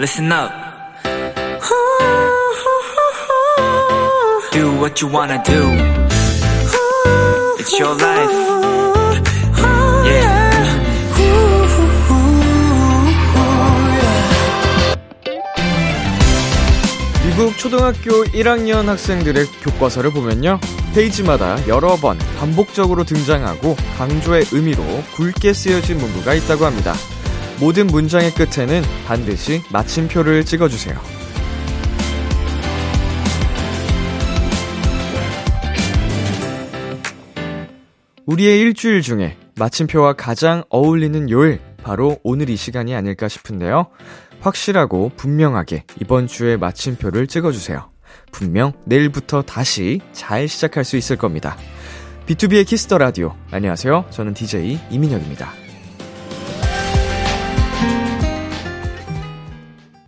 listen up. Do what you wanna do. It's your life. Yeah. 미국 초등학교 1학년 학생들의 교과서를 보면요. 페이지마다 여러 번 반복적으로 등장하고 강조의 의미로 굵게 쓰여진 문구가 있다고 합니다. 모든 문장의 끝에는 반드시 마침표를 찍어주세요. 우리의 일주일 중에 마침표와 가장 어울리는 요일, 바로 오늘 이 시간이 아닐까 싶은데요. 확실하고 분명하게 이번 주에 마침표를 찍어주세요. 분명 내일부터 다시 잘 시작할 수 있을 겁니다. B2B의 키스터 라디오. 안녕하세요. 저는 DJ 이민혁입니다.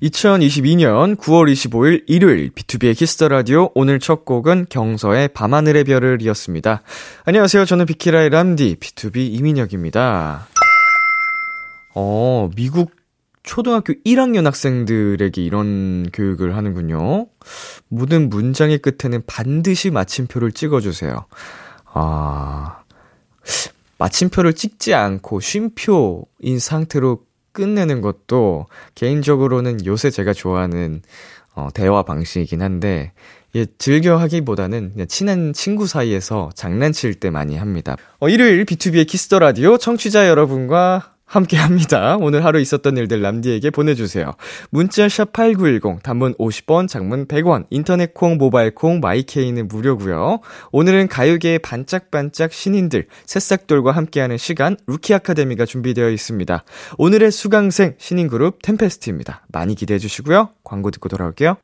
2022년 9월 25일 일요일 B2B의 키스터 라디오 오늘 첫 곡은 경서의 밤하늘의 별을 이었습니다. 안녕하세요. 저는 비키라의 남디 BTOB 이민혁입니다. 어, 미국 초등학교 1학년 학생들에게 이런 교육을 하는군요. 모든 문장의 끝에는 반드시 마침표를 찍어주세요. 아, 마침표를 찍지 않고 쉼표인 상태로 끝내는 것도 개인적으로는 요새 제가 좋아하는 어, 대화 방식이긴 한데 예, 즐겨 하기보다는 그냥 친한 친구 사이에서 장난칠 때 많이 합니다. 어, 일요일 B2B의 키스터 라디오 청취자 여러분과 함께 합니다. 오늘 하루 있었던 일들 남디에게 보내주세요. 문자 샵8910, 단문 50원, 장문 100원, 인터넷 콩, 모바일 콩, 마이케이는 무료고요 오늘은 가요계의 반짝반짝 신인들, 새싹돌과 함께하는 시간, 루키 아카데미가 준비되어 있습니다. 오늘의 수강생 신인 그룹 템페스트입니다. 많이 기대해 주시고요. 광고 듣고 돌아올게요.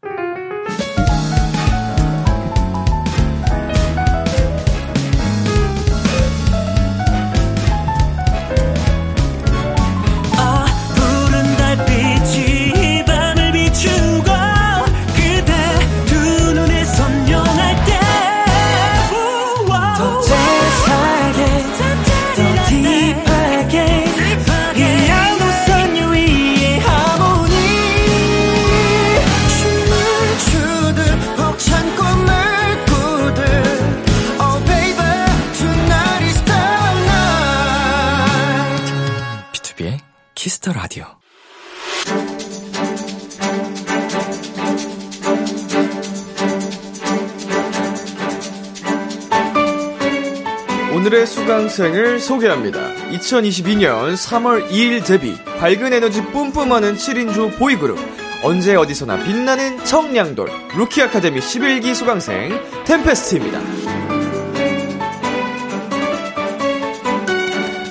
Kiss the Radio. 오늘의 수강생을 소개합니다. 2022년 3월 2일 데뷔, 밝은 에너지 뿜뿜하는 7인조 보이그룹, 언제 어디서나 빛나는 청량돌, 루키 아카데미 11기 수강생, 템페스트입니다.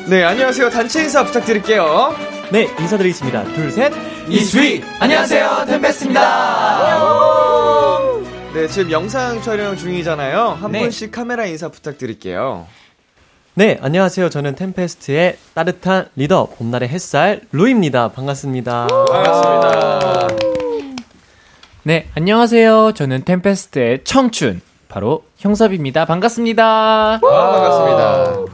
네, 안녕하세요. 단체 인사 부탁드릴게요. 네, 인사드리겠습니다. 둘, 셋. 이스위! 안녕하세요, 템페스트입니다. 네, 지금 영상 촬영 중이잖아요. 한 네. 분씩 카메라 인사 부탁드릴게요. 네, 안녕하세요. 저는 템페스트의 따뜻한 리더, 봄날의 햇살, 루입니다. 반갑습니다. 반갑습니다. 네, 안녕하세요. 저는 템페스트의 청춘, 바로 형섭입니다. 반갑습니다. 아, 반갑습니다.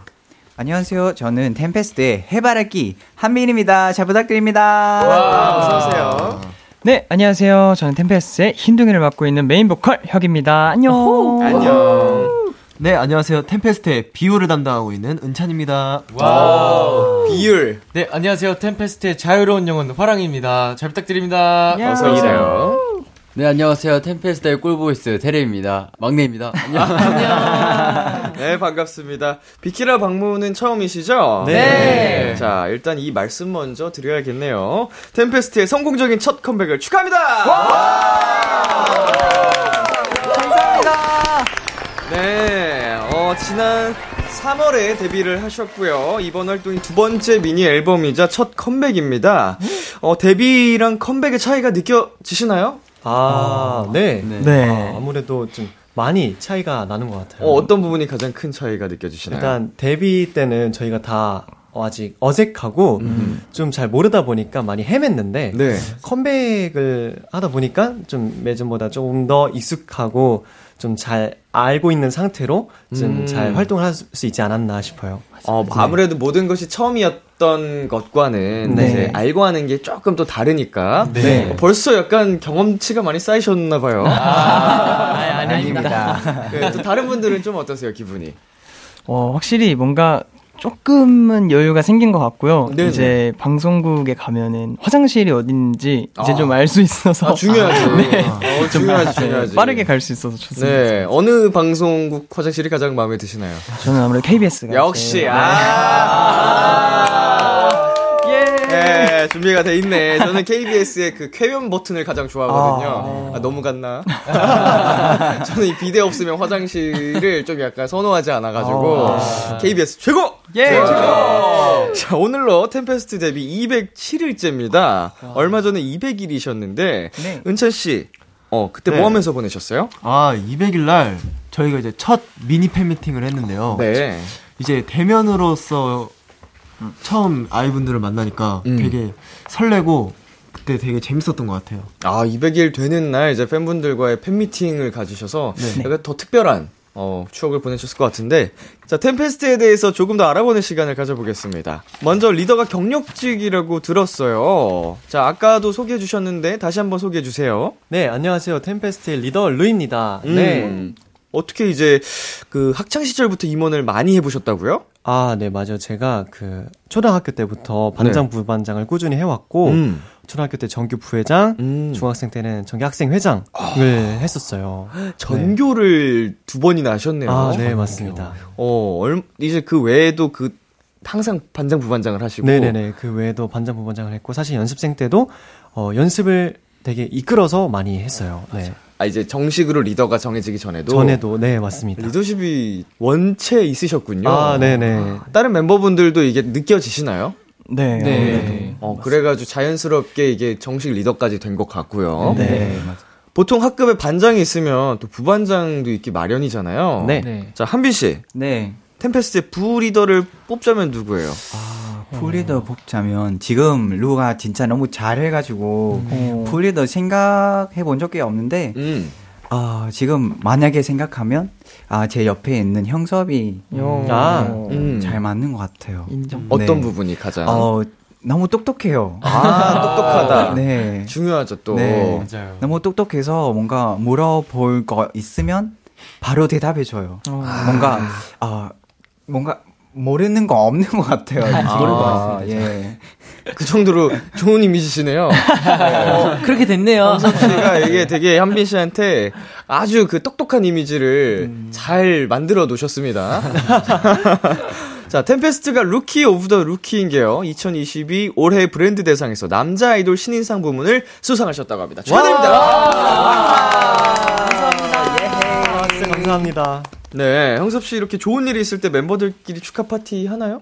안녕하세요. 저는 템페스트의 해바라기 한빈입니다. 잘 부탁드립니다. 와, 어서오세요. 네, 안녕하세요. 저는 템페스트의 흰둥이를 맡고 있는 메인 보컬 혁입니다. 안녕. 안녕. 네, 안녕하세요. 템페스트의 비율을 담당하고 있는 은찬입니다. 비율. 네, 안녕하세요. 템페스트의 자유로운 영혼 화랑입니다. 잘 부탁드립니다. 어서오세요. 네, 안녕하세요. 템페스트의 꿀보이스 태래입니다. 막내입니다. 안녕. 네, 반갑습니다. 비키라 방문은 처음이시죠? 네. 자, 일단 이 말씀 먼저 드려야겠네요. 템페스트의 성공적인 첫 컴백을 축하합니다! 감사합니다. 네, 어, 지난 3월에 데뷔를 하셨고요. 이번 활동이 두 번째 미니 앨범이자 첫 컴백입니다. 어, 데뷔랑 컴백의 차이가 느껴지시나요? 아, 네. 네. 아, 아무래도 좀 많이 차이가 나는 것 같아요. 어, 어떤 부분이 가장 큰 차이가 느껴지시나요? 일단 데뷔 때는 저희가 다 아직 어색하고 좀잘 모르다 보니까 많이 헤맸는데 네. 컴백을 하다 보니까 좀 매전보다 조금 더 익숙하고 좀 잘 알고 있는 상태로 좀 음. 잘 활동을 할 수 있지 않았나 싶어요. 어, 뭐 아무래도 모든 것이 처음이었던 것과는 네. 이제 알고 하는 게 조금 또 다르니까 네. 어, 벌써 약간 경험치가 많이 쌓이셨나 봐요. 아, 아 닙니다. 네, 또 다른 분들은 좀 어떠세요, 기분이? 어, 확실히 뭔가 조금은 여유가 생긴 것 같고요. 네네. 이제 방송국에 가면은 화장실이 어딘지 이제 아. 좀알 수 있어서 아, 중요하지. 네. 어, 중요하지, 중요하지. 빠르게 갈 수 있어서 좋습니다. 네, 어느 방송국 화장실이 가장 마음에 드시나요? 저는 아무래도 KBS가 역시, 아. 예, 준비가 돼 있네. 저는 KBS의 그 쾌변 버튼을 가장 좋아하거든요. 아, 너무 갔나? 저는 이 비대 없으면 화장실을 좀 약간 선호하지 않아가지고 KBS 최고! 예, 최고! 자, 오늘로 템페스트 데뷔 207일째입니다. 얼마 전에 200일이셨는데 네. 은찬 씨, 어 그때 네. 뭐 하면서 보내셨어요? 아, 200일 날 저희가 이제 첫 미니 팬 미팅을 했는데요. 네. 이제 대면으로서 처음 아이분들을 만나니까 음. 되게 설레고 그때 되게 재밌었던 것 같아요. 아, 200일 되는 날 이제 팬분들과의 팬미팅을 가지셔서 네. 약간 더 특별한 어, 추억을 보내셨을 것 같은데 자, 템페스트에 대해서 조금 더 알아보는 시간을 가져보겠습니다. 먼저 리더가 경력직이라고 들었어요. 자, 아까도 소개해 주셨는데 다시 한번 소개해 주세요. 네, 안녕하세요. 템페스트의 리더 루입니다. 음, 네. 어떻게 이제 그 학창 시절부터 임원을 많이 해 보셨다고요? 아, 네, 맞아요. 제가 그 초등학교 때부터 반장, 부반장을 꾸준히 해왔고, 음. 초등학교 때 정규 부회장, 음. 중학생 때는 정규 학생 회장을 했었어요. 전교를 두 번이나 하셨네요. 아, 네, 맞습니다. 어, 얼, 이제 그 외에도 그 항상 반장 부반장을 하시고 네네네. 그 외에도 반장, 부반장을 했고, 사실 연습생 때도, 어, 연습을 되게 이끌어서 많이 했어요. 네. 아 이제 정식으로 리더가 정해지기 전에도 전에도, 네, 맞습니다. 리더십이 원체 있으셨군요. 아, 네네. 다른 멤버분들도 이게 느껴지시나요? 네. 네. 어, 그래가지고 자연스럽게 이게 정식 리더까지 된 것 같고요. 네. 보통 학급에 반장이 있으면 또 부반장도 있기 마련이잖아요. 네. 네. 자, 한비 씨. 네. 템페스트의 부 리더를 뽑자면 누구예요? 풀리더 뽑자면 지금 루가 진짜 너무 잘해가지고 음. 풀리더 생각해 본 적이 없는데 음. 아 지금 만약에 생각하면 아 제 옆에 있는 형섭이 요. 아, 음. 잘 맞는 것 같아요. 인정. 어떤 네. 부분이 가장? 어 너무 똑똑해요. 아, 똑똑하다. 네. 중요하죠, 또. 네. 맞아요. 너무 똑똑해서 뭔가 물어볼 거 있으면 바로 대답해줘요. 어. 뭔가 아 뭔가 모르는 거 없는 것 같아요. 아, 예. 그 정도로 좋은 이미지시네요. 그렇게 됐네요. 씨가 이게 되게 한빈 씨한테 아주 그 똑똑한 이미지를 음. 잘 만들어 놓으셨습니다. 자, 템페스트가 rookie of the rookie인 게요. 2022 올해 브랜드 대상에서 남자 아이돌 신인상 부문을 수상하셨다고 합니다. 축하드립니다. 아, 진짜 감사합니다. 네, 형섭 씨 이렇게 좋은 일이 있을 때 멤버들끼리 축하 파티 하나요?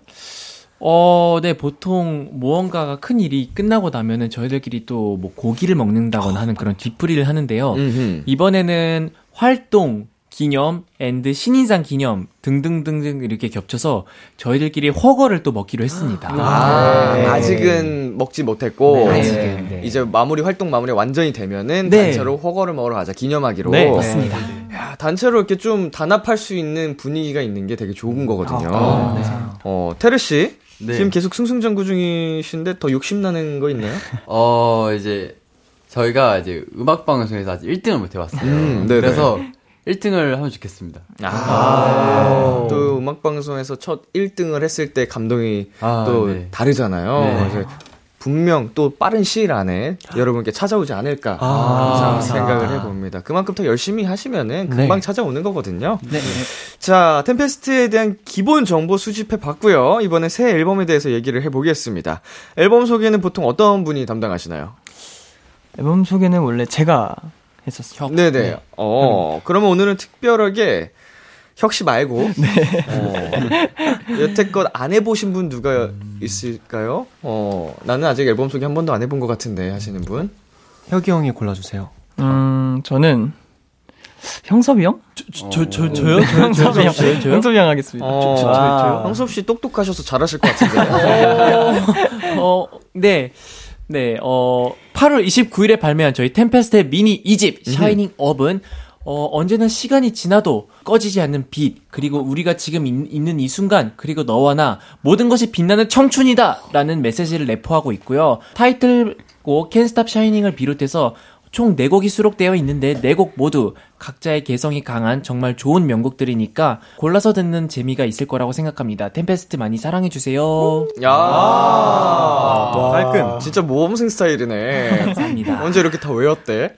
어, 네, 보통 무언가가 큰 일이 끝나고 나면은 저희들끼리 또 뭐 고기를 먹는다거나 하는 그런 뒤풀이를 하는데요. 음흠. 이번에는 활동, 기념, and 신인상 기념 등등등등 이렇게 겹쳐서 저희들끼리 훠궈를 또 먹기로 했습니다. 아, 네. 아직은 먹지 못했고 네, 아직은, 네. 이제 마무리 활동 마무리 완전히 되면은 네. 단체로 훠궈를 먹으러 가자 기념하기로. 네, 맞습니다. 야, 단체로 이렇게 좀 단합할 수 있는 분위기가 있는 게 되게 좋은 거거든요. 어, 테르 씨. 네. 지금 계속 승승장구 중이신데 더 욕심나는 거 있나요? 어, 이제 저희가 이제 음악 방송에서 아직 1등을 못 해봤어요. 음, 네네. 그래서 1등을 하면 좋겠습니다. 아, 또 음악 방송에서 첫 1등을 했을 때 감동이 아, 또 네. 다르잖아요. 네. 분명 또 빠른 시일 안에 여러분께 찾아오지 않을까 아, 항상 생각을 해봅니다. 그만큼 더 열심히 하시면은 금방 네. 찾아오는 거거든요. 네. 자, 템페스트에 대한 기본 정보 수집해 봤고요. 이번에 새 앨범에 대해서 얘기를 해보겠습니다. 앨범 소개는 보통 어떤 분이 담당하시나요? 앨범 소개는 원래 제가 했었어요. 네네. 어, 그러면 오늘은 특별하게 혁씨 말고 어, 여태껏 안 해보신 분 누가 있을까요? 어, 나는 아직 앨범 소개 한 번도 안 해본 것 같은데 하시는 분? 혁이 형이 골라주세요. 음, 저는 형섭이 형? 저, 저, 저, 저요? 저요? 저요? 형섭이? 형. 형섭이 형 하겠습니다. 어, 저- 저- 저요? 형섭 씨 똑똑하셔서 잘하실 것 같은데. 어, 네. 네, 어, 8월 29일에 발매한 저희 템페스트의 미니 2집, 샤이닝 업은, 어, 언제나 시간이 지나도 꺼지지 않는 빛, 그리고 우리가 지금 있, 있는 이 순간, 그리고 너와 나, 모든 것이 빛나는 청춘이다! 라는 메시지를 내포하고 있고요. 타이틀곡 Can't Stop Shining을 비롯해서 총 4곡이 수록되어 있는데 4곡 모두 각자의 개성이 강한 정말 좋은 명곡들이니까 골라서 듣는 재미가 있을 거라고 생각합니다. 템페스트 많이 사랑해 주세요. 야, 와, 깔끔. 진짜 모험생 스타일이네. 감사합니다. 언제 이렇게 다 외웠대?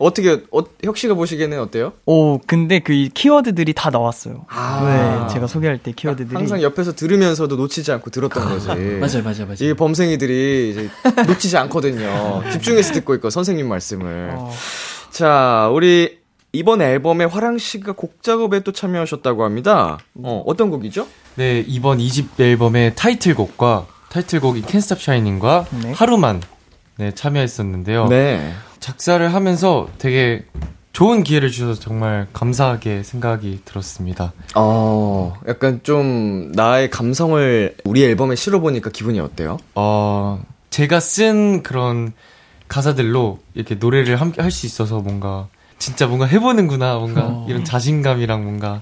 어떻게, 어, 혁 씨가 보시기에는 어때요? 오, 근데 그이 키워드들이 다 나왔어요. 아. 네, 제가 소개할 때 키워드들이. 항상 옆에서 들으면서 놓치지 않고 들었던 거지. 맞아요, 맞아요, 맞아요. 이 범생이들이 이제 놓치지 않거든요. 집중해서 듣고 있고, 선생님 말씀을. 어. 자, 우리 이번 앨범에 화랑 씨가 곡 작업에 또 참여하셨다고 합니다. 어, 어떤 곡이죠? 네, 이번 2집 앨범의 타이틀곡과 타이틀곡인 Can't Stop Shining과 네. 하루만 네, 참여했었는데요. 네. 작사를 하면서 되게 좋은 기회를 주셔서 정말 감사하게 생각이 들었습니다. 어, 약간 좀 나의 감성을 우리 앨범에 실어보니까 기분이 어때요? 어, 제가 쓴 그런 가사들로 이렇게 노래를 함께 할 수 있어서 뭔가 진짜 뭔가 해보는구나 뭔가 이런 자신감이랑 뭔가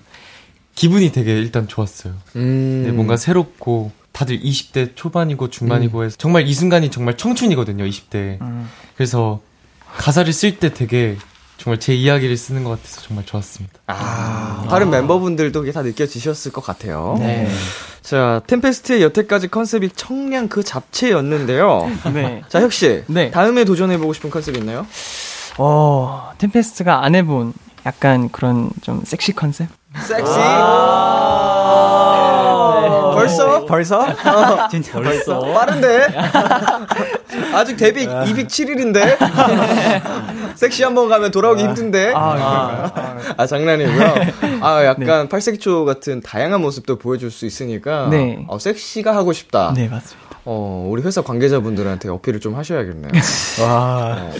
기분이 되게 일단 좋았어요. 음. 네, 뭔가 새롭고 다들 20대 초반이고 중반이고 해서 정말 이 순간이 정말 청춘이거든요, 20대. 음. 그래서 가사를 쓸 때 되게 정말 제 이야기를 쓰는 것 같아서 정말 좋았습니다. 아, 다른 멤버분들도 그게 다 느껴지셨을 것 같아요. 네. 자, 템페스트의 여태까지 컨셉이 청량 그 잡채였는데요. 네. 자, 혁씨. 네. 다음에 도전해보고 싶은 컨셉 있나요? 어, 템페스트가 안 해본 약간 그런 좀 섹시 컨셉? 섹시? 벌써? 벌써? 어, 진짜 벌써? 빠른데? 아직 데뷔 207일인데? 섹시 한번 가면 돌아오기 힘든데? 아, 아, 장난이고요. 아, 약간 팔색조 같은 다양한 모습도 보여줄 수 있으니까. 네. 어, 섹시가 하고 싶다. 네, 맞습니다. 어, 우리 회사 관계자분들한테 어필을 좀 하셔야겠네요. 와.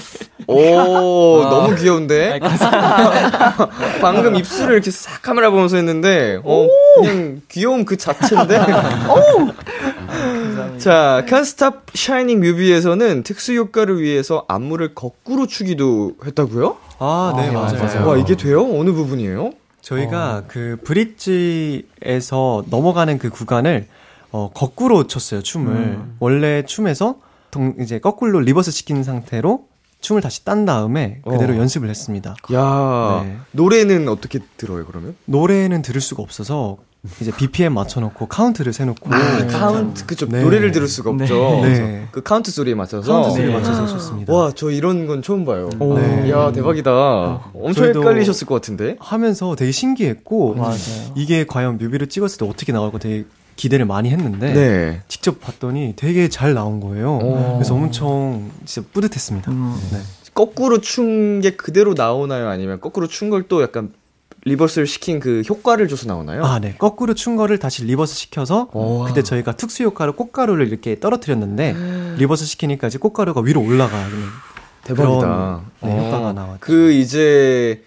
오, 너무 귀여운데? 방금 입술을 이렇게 싹 카메라 보면서 했는데, 어, 그냥 귀여움 그 자체인데? 자, Can't Stop Shining 뮤비에서는 특수 효과를 위해서 안무를 거꾸로 추기도 했다고요? 아, 네, 맞아요. 와, 이게 돼요? 어느 부분이에요? 저희가 그 브릿지에서 넘어가는 그 구간을 어, 거꾸로 췄어요, 춤을. 원래 춤에서 동, 이제 거꾸로 reverse 시킨 상태로 춤을 다시 딴 다음에 그대로 어. 연습을 했습니다. 야, 네. 노래는 어떻게 들어요, 그러면? 노래는 들을 수가 없어서 이제 BPM 맞춰놓고 카운트를 세놓고 아, 카운트, 그쵸. 네. 노래를 들을 수가 없죠. 네. 그래서 네. 그 카운트 소리에 맞춰서. 카운트 소리에 네. 맞춰서 췄습니다. 와, 저 이런 건 처음 봐요. 오. 네. 이야, 대박이다. 엄청 저희도 헷갈리셨을 것 같은데? 하면서 되게 신기했고 맞아요. 이게 과연 뮤비를 찍었을 때 어떻게 나올까 되게 기대를 많이 했는데 네. 직접 봤더니 되게 잘 나온 거예요. 오. 그래서 엄청 진짜 뿌듯했습니다. 음. 네. 거꾸로 춘 게 그대로 나오나요? 아니면 거꾸로 춘 걸 또 약간 reverse를 시킨 그 효과를 줘서 나오나요? 아, 네. 거꾸로 춘 거를 다시 reverse 시켜서 오. 그때 저희가 특수 효과로 꽃가루를 이렇게 떨어뜨렸는데 reverse 시키니까 이제 꽃가루가 위로 올라가는 대박이다. 그런, 네, 어. 효과가 나왔죠. 그 이제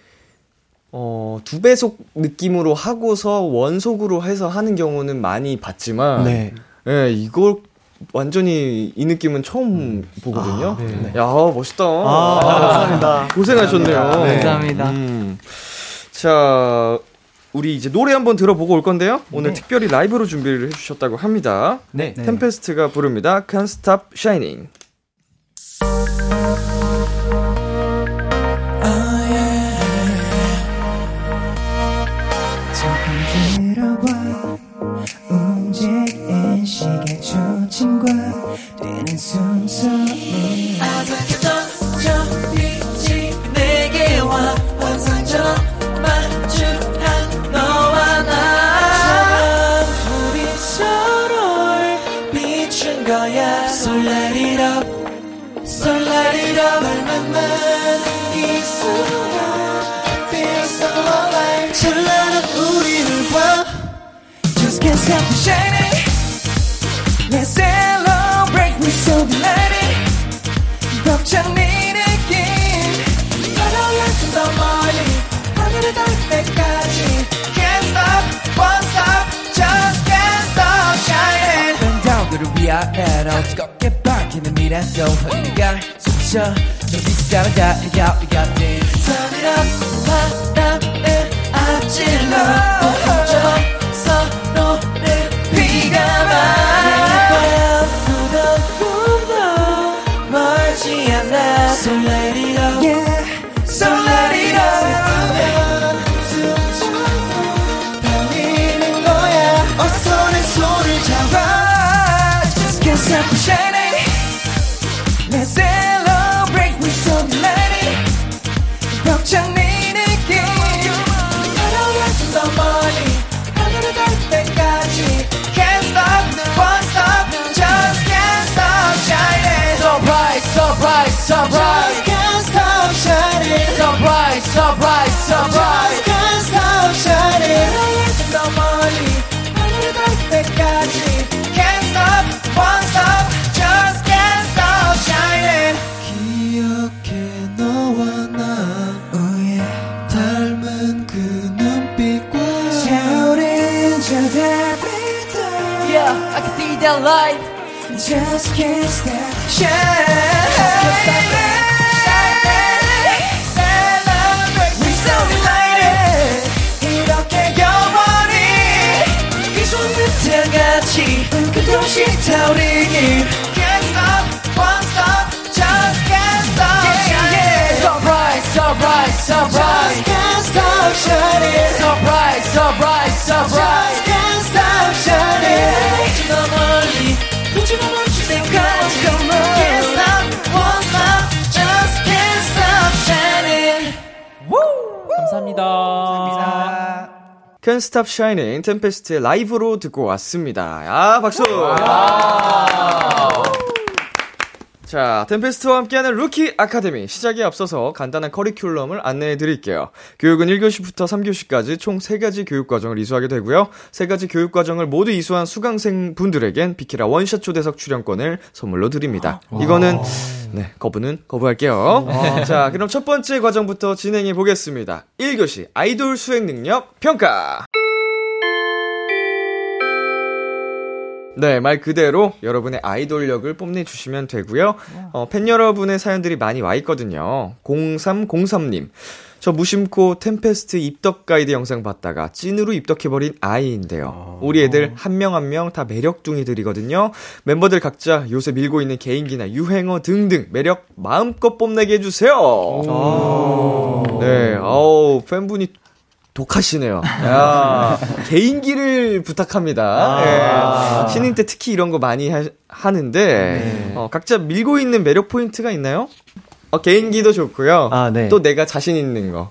어, 두 배속 느낌으로 하고서 원속으로 해서 하는 경우는 많이 봤지만 네. 예, 이걸 완전히 이 느낌은 처음 보거든요. 아, 네. 야, 멋있다. 아, 감사합니다. 고생하셨네요. 감사합니다. 음. 자, 우리 이제 노래 한번 들어보고 올 건데요. 오늘 네. 특별히 라이브로 준비를 해주셨다고 합니다. 네. 템페스트가 부릅니다. Can't Stop Shining. shining Let's celebrate we so delighted 벅찬 이 느낌 화려한 더 멀리 하늘을 닿을 때까지 Can't stop, won't stop Just can't stop shining Up and down 그를 위아래로 뜨겁게 밝히는 미래도 흐리가 숨쉬어 저 빗사람 달려 We got this Turn it up, 앞질러 멈춰 Just can't stop shining 하루가 좀더 멀리 하늘을 닿을 때까지 Can't stop, won't stop Just can't stop shining 기억해 너와 나 oh yeah. 닮은 그 눈빛과 샤오린 저 달빛도 Yeah, I can see that light Just can't stop shining shining So bright, so bright, so bright Just can't stop shining 저 멀리 우주가 멈출 때까지 Can't stop, won't stop, just can't stop shining 감사합니다. Can't Stop Shining 템페스트의 라이브로 듣고 왔습니다. 아, 박수! 자, 템페스트와 함께하는 루키 아카데미. 시작에 앞서서 간단한 커리큘럼을 안내해 드릴게요. 교육은 1교시부터 3교시까지 총 3가지 교육과정을 이수하게 되고요. 3가지 교육과정을 모두 이수한 수강생 분들에겐 비키라 원샷 초대석 출연권을 선물로 드립니다. 이거는, 네, 거부는 거부할게요. 자, 그럼 첫 번째 과정부터 진행해 보겠습니다. 1교시 아이돌 수행 능력 평가. 네, 말 그대로 여러분의 아이돌력을 뽐내주시면 되고요. 어, 팬 여러분의 사연들이 많이 와 있거든요. 0303님. 저 무심코 템페스트 입덕 가이드 영상 봤다가 찐으로 입덕해버린 아이인데요. 우리 애들 한 명 한 명 다 매력둥이들이거든요. 멤버들 각자 요새 밀고 있는 개인기나 유행어 등등 매력 마음껏 뽐내게 해주세요. 네, 어우, 팬분이 독하시네요. 야, 개인기를 부탁합니다. 예. 신인 때 특히 이런 거 많이 하, 는데 어, 각자 밀고 있는 매력 포인트가 있나요? 어, 개인기도 좋고요. 아, 네. 또 내가 자신 있는 거.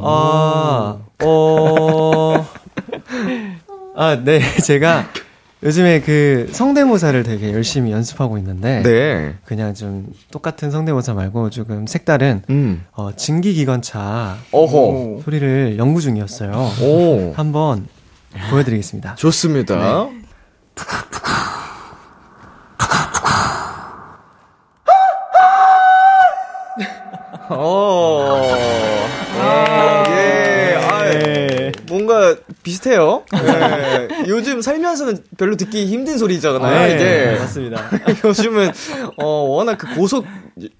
아, 어, 아, 네. 제가 요즘에 그 성대모사를 되게 열심히 연습하고 있는데. 네. 그냥 좀 똑같은 성대모사 말고 조금 색다른, 음. 어, 증기기관차 어허. 소리를 연구 중이었어요. 오. 한번 보여드리겠습니다. 좋습니다. 어. 비슷해요. 예. 요즘 살면서는 별로 듣기 힘든 소리잖아요, 네, 이게. 맞습니다. 요즘은 어 워낙 그 고속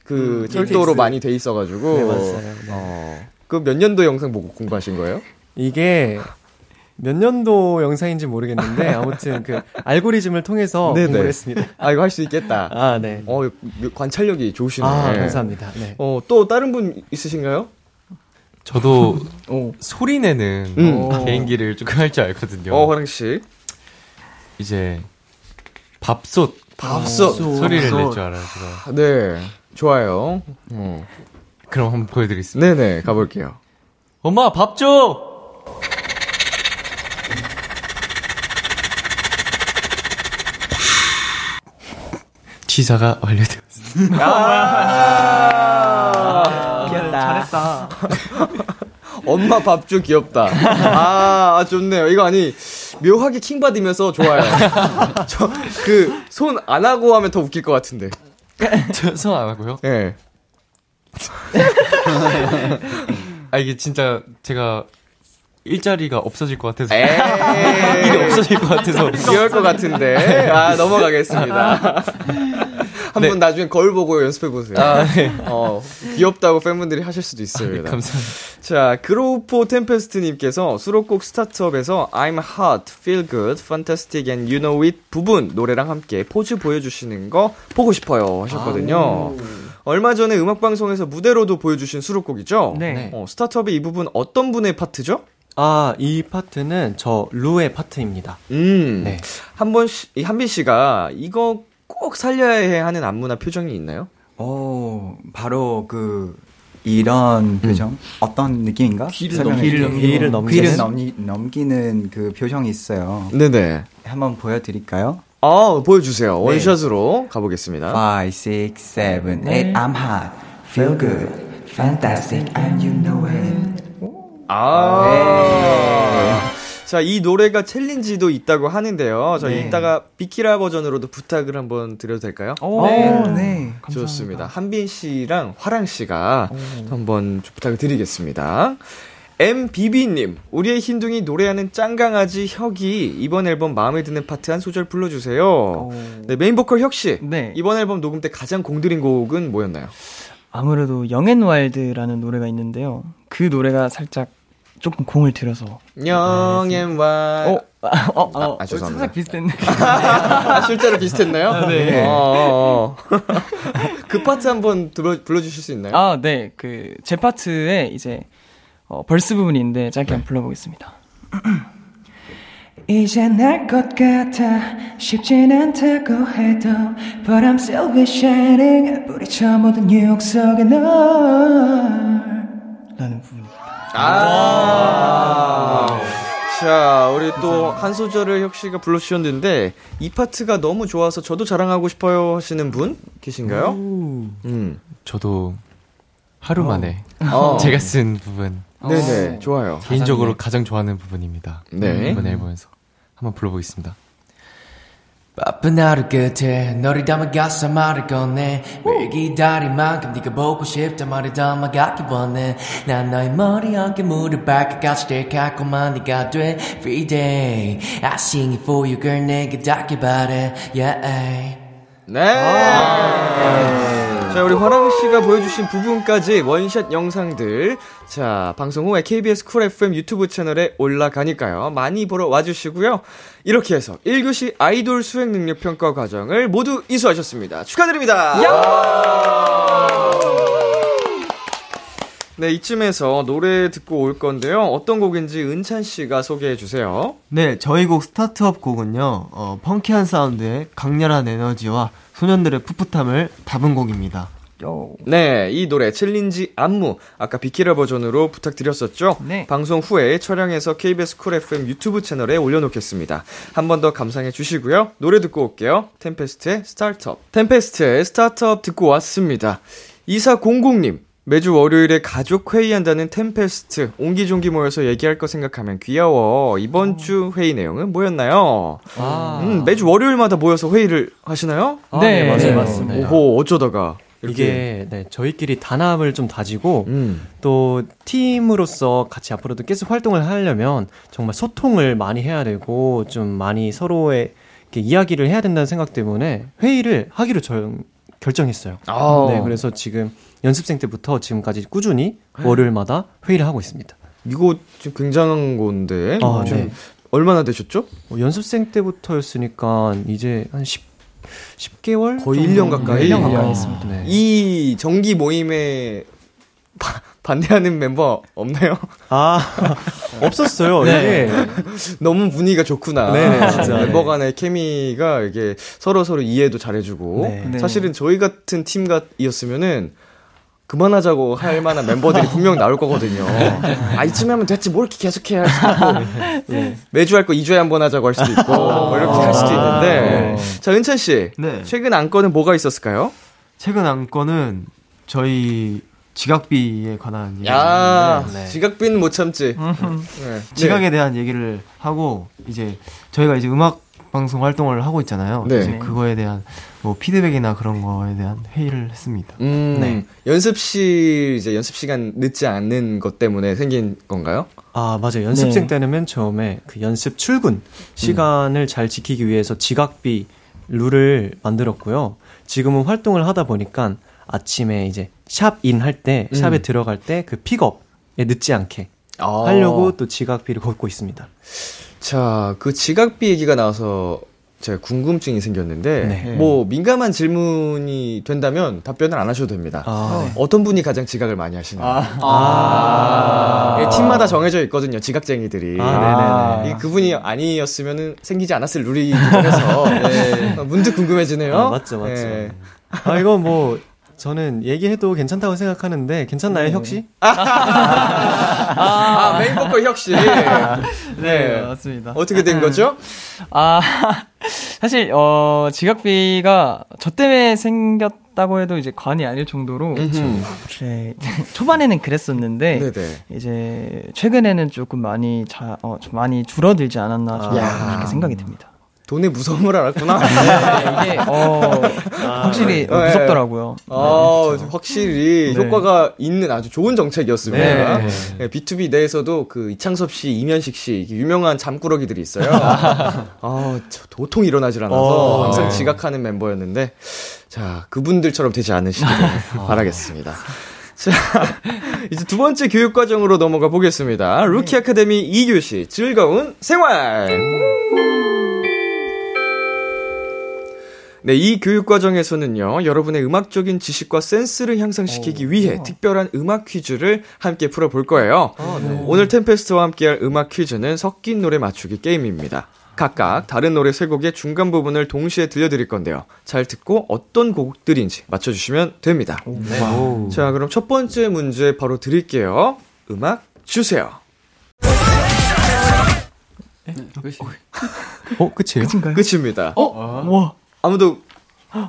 그 철도로 ETX. 많이 돼 있어가지고. 네, 맞아요. 네. 어. 그몇 년도 영상 보고 공부하신 거예요? 이게 몇 년도 영상인지 모르겠는데 아무튼 그 알고리즘을 통해서 네네. 공부를 했습니다. 아 이거 할 수 있겠다. 아, 네. 어 관찰력이 좋으시네. 아, 감사합니다. 네. 어또 다른 분 있으신가요? 저도 소리 내는 음. 개인기를 조금 할 줄 알거든요. 어 화랑 씨. 이제 밥솥 밥솥. 소리를. 낼 줄 알아요. 제가. 네, 좋아요. 어. 그럼 한번 보여드리겠습니다. 네네, 가볼게요. 엄마 밥 줘. 취사가 완료되었습니다. 아, 잘했다. 엄마 밥주 귀엽다. 아, 아, 좋네요. 이거 아니, 묘하게 킹 받으면서 좋아요. 저, 그, 손 안 하고 하면 더 웃길 것 같은데. 손 안 하고요? 예. 아 이게 진짜 제가 일자리가 없어질 것 같아서. 일이 없어질 것 같아서 귀여울 것 같은데. 아, 넘어가겠습니다. 한번 나중에 거울 보고 연습해 보세요. 아, 네. 어, 귀엽다고 팬분들이 하실 수도 있어요. 네, 감사합니다. 자, 그로우포 템페스트님께서 수록곡 스타트업에서 I'm hot, feel good, fantastic and you know it 부분 노래랑 함께 포즈 보여주시는 거 보고 싶어요 하셨거든요. 얼마 전에 음악방송에서 무대로도 보여주신 수록곡이죠? 네. 어, 스타트업의 이 부분 어떤 분의 파트죠? 아, 이 파트는 저 루의 파트입니다. 음, 네. 한 번 씨- 이 한빈 씨가 이거 꼭 살려야 해 하는 안무나 표정이 있나요? 오, 바로 그 이런 표정 어떤 느낌인가? 귀를 드릴게요. 귀를? 귀를 넘기, 넘기는 그 표정이 있어요. 네네. 한번 보여드릴까요? 아, 보여주세요. 네. 원샷으로 가보겠습니다. 5, 6, 7, 8 I'm hot, feel good, fantastic and you know it 아. 자, 이 노래가 챌린지도 있다고 하는데요. 저희 네. 이따가 비키라 버전으로도 부탁을 한번 드려도 될까요? 오, 네. 네. 좋습니다. 한빈 씨랑 화랑 씨가 한번 좀 부탁을 드리겠습니다. MBB님, 우리의 흰둥이 노래하는 짱강아지 혁이 이번 앨범 마음에 드는 파트 한 소절 불러주세요. 네, 메인 보컬 혁 씨. 네. 이번 앨범 녹음 때 가장 공들인 곡은 뭐였나요? 아무래도 Young and Wild라는 노래가 있는데요. 그 노래가 살짝 조금 공을 들여서. 영앤와. 어, 아, 어, 어, 아, 죄송합니다. 살짝 비슷했네. 아, 실제로 비슷했나요? 네. 어, 어, 어. 그 파트 한번 불러, 불러 주실 수 있나요? 아, 네. 그, 제 파트에 이제, 어, 벌스 부분인데 짧게 네. 한번 불러보겠습니다. 이제 날것 같아 쉽진 않다고 해도 But I'm still be shining 뿌리쳐 모든 유혹 속에 널 라는 부분입니다. 아. 자, 우리 또 한 소절을 혁 씨가 불러주셨는데 이 파트가 너무 좋아서 저도 자랑하고 싶어요 하시는 분 계신가요? 음. 저도 하루 만에 어. 제가 쓴 부분 네네, 좋아요. 개인적으로 가장 좋아하는 부분입니다. 네. 이번 앨범에서 한번 불러보겠습니다. 바쁜 하루 끝에 너를 담아가서 말을 건네 매일 기다린 만큼 네가 보고 싶다 말을 담아가기 원해. 난 너의 머리 어깨 무릎 발끝까지 제일 달콤한 네가 돼. Every day. I sing it for you girl. 내게 닿길 바래. Yeah. 네. 자, 우리 화랑 씨가 보여주신 부분까지 원샷 영상들. 자, 방송 후에 KBS 쿨 FM 유튜브 채널에 올라가니까요. 많이 보러 와주시고요. 이렇게 해서 1교시 아이돌 수행 능력 평가 과정을 모두 이수하셨습니다. 축하드립니다. 네, 이쯤에서 노래 듣고 올 건데요. 어떤 곡인지 은찬 씨가 소개해 주세요. 네, 저희 곡 Start Up 곡은요, 어, 펑키한 사운드의 강렬한 에너지와 소년들의 풋풋함을 담은 곡입니다. 네, 이 노래 챌린지 안무 아까 비키라 버전으로 부탁드렸었죠. 네. 방송 후에 촬영해서 KBS 쿨 FM 유튜브 채널에 올려놓겠습니다. 한 번 더 감상해 주시고요. 노래 듣고 올게요. 템페스트의 Start Up. 템페스트의 Start Up 듣고 왔습니다. 2400님. 매주 월요일에 가족 회의한다는 템페스트 옹기종기 모여서 얘기할 거 생각하면 귀여워. 이번 주 회의 내용은 뭐였나요? 음, 매주 월요일마다 모여서 회의를 하시나요? 아, 네, 맞아요. 네, 맞습니다. 오호, 어쩌다가 이렇게. 이게 네, 저희끼리 단합을 좀 다지고 음. 또 팀으로서 같이 앞으로도 계속 활동을 하려면 정말 소통을 많이 해야 되고 좀 많이 서로의 이렇게 이야기를 해야 된다는 생각 때문에 회의를 하기로 정, 결정했어요. 아. 네, 그래서 지금 연습생 때부터 지금까지 꾸준히 월요일마다 회의를 하고 있습니다. 이거 좀 굉장한 건데. 아, 좀 네. 얼마나 되셨죠? 어, 연습생 때부터였으니까 이제 한 10, 10개월? 거의 1년 가까이? 1년 가까이 아, 했습니다. 네. 이 정기 모임에 바- 반대하는 멤버 없나요? 아, 없었어요. 네. 이게. 너무 분위기가 좋구나. 네네, 진짜. 멤버 네. 간의 케미가 이게 서로 서로 이해도 잘해주고. 네. 네. 사실은 저희 같은 팀이었으면은 그만하자고 할 만한 멤버들이 분명 나올 거거든요. 아, 이쯤 하면 됐지, 뭘 이렇게 계속해 할 수도 있고. 네. 매주 할 거 2주에 한 번 하자고 할 수도 있고, 뭐 이렇게 할 수도 있는데. 자, 은찬씨. 네. 최근 안건은 뭐가 있었을까요? 최근 안건은 저희 지각비에 관한 얘기인데 야, 네. 지각비는 못 참지. 네. 지각에 대한 얘기를 하고 이제 저희가 이제 음악 방송 활동을 하고 있잖아요. 네. 이제 그거에 대한 뭐 피드백이나 그런 거에 대한 회의를 했습니다. 음, 네. 연습실 이제 연습 시간 늦지 않는 것 때문에 생긴 건가요? 아, 맞아요. 연습생 네. 때는 맨 처음에 그 연습 출근 시간을 잘 지키기 위해서 지각비를 룰을 만들었고요. 지금은 활동을 하다 보니까 아침에 이제 샵인 할 때, 음. 샵에 들어갈 때 그 픽업에 늦지 않게 아. 하려고 또 지각비를 걷고 있습니다. 자, 그 지각비 얘기가 나와서 제가 궁금증이 생겼는데, 네. 뭐, 민감한 질문이 된다면 답변을 안 하셔도 됩니다. 아, 어떤 분이 가장 지각을 많이 하시나요? 아. 예, 팀마다 정해져 있거든요, 지각쟁이들이. 아, 네네네. 이 그분이 아니었으면 생기지 않았을 룰이기도 해서, 예, 문득 궁금해지네요. 아, 맞죠, 맞죠. 예. 아, 이거 뭐, 저는 얘기해도 괜찮다고 생각하는데, 괜찮나요, 혁씨? 아, 메인 보컬 혁씨. 네, 맞습니다. 어떻게 된 거죠? 아, 사실, 어, 지각비가 저 때문에 생겼다고 해도 이제 과언이 아닐 정도로. 네, 초반에는 그랬었는데. 네네. 이제, 최근에는 조금 많이 자, 어, 좀 많이 줄어들지 않았나. 저는 야. 그렇게 생각이 듭니다. 돈의 무서움을 알았구나. 네, 이게, 어, 확실히 네. 무섭더라고요. 아, 확실히 네. 효과가 있는 아주 좋은 정책이었습니다. 네. 네, BTOB 내에서도 그 이창섭 씨, 임현식 씨 유명한 잠꾸러기들이 있어요. 아, 저 도통 일어나질 않아서 어, 항상 네. 지각하는 멤버였는데 자 그분들처럼 되지 않으시길 바라겠습니다. 자, 이제 두 번째 교육 과정으로 넘어가 보겠습니다. 루키 아카데미 2교시 즐거운 생활. 네, 이 교육 과정에서는요, 여러분의 음악적인 지식과 센스를 향상시키기 위해 특별한 음악 퀴즈를 함께 풀어볼 거예요. 오늘 템페스트와 함께할 음악 퀴즈는 섞인 노래 맞추기 게임입니다. 각각 다른 노래 세 곡의 중간 부분을 동시에 들려드릴 건데요. 잘 듣고 어떤 곡들인지 맞춰주시면 됩니다. 자, 그럼 첫 번째 문제 바로 드릴게요. 음악 주세요. 어, 끝이에요? 끝입니다. 와, 아무도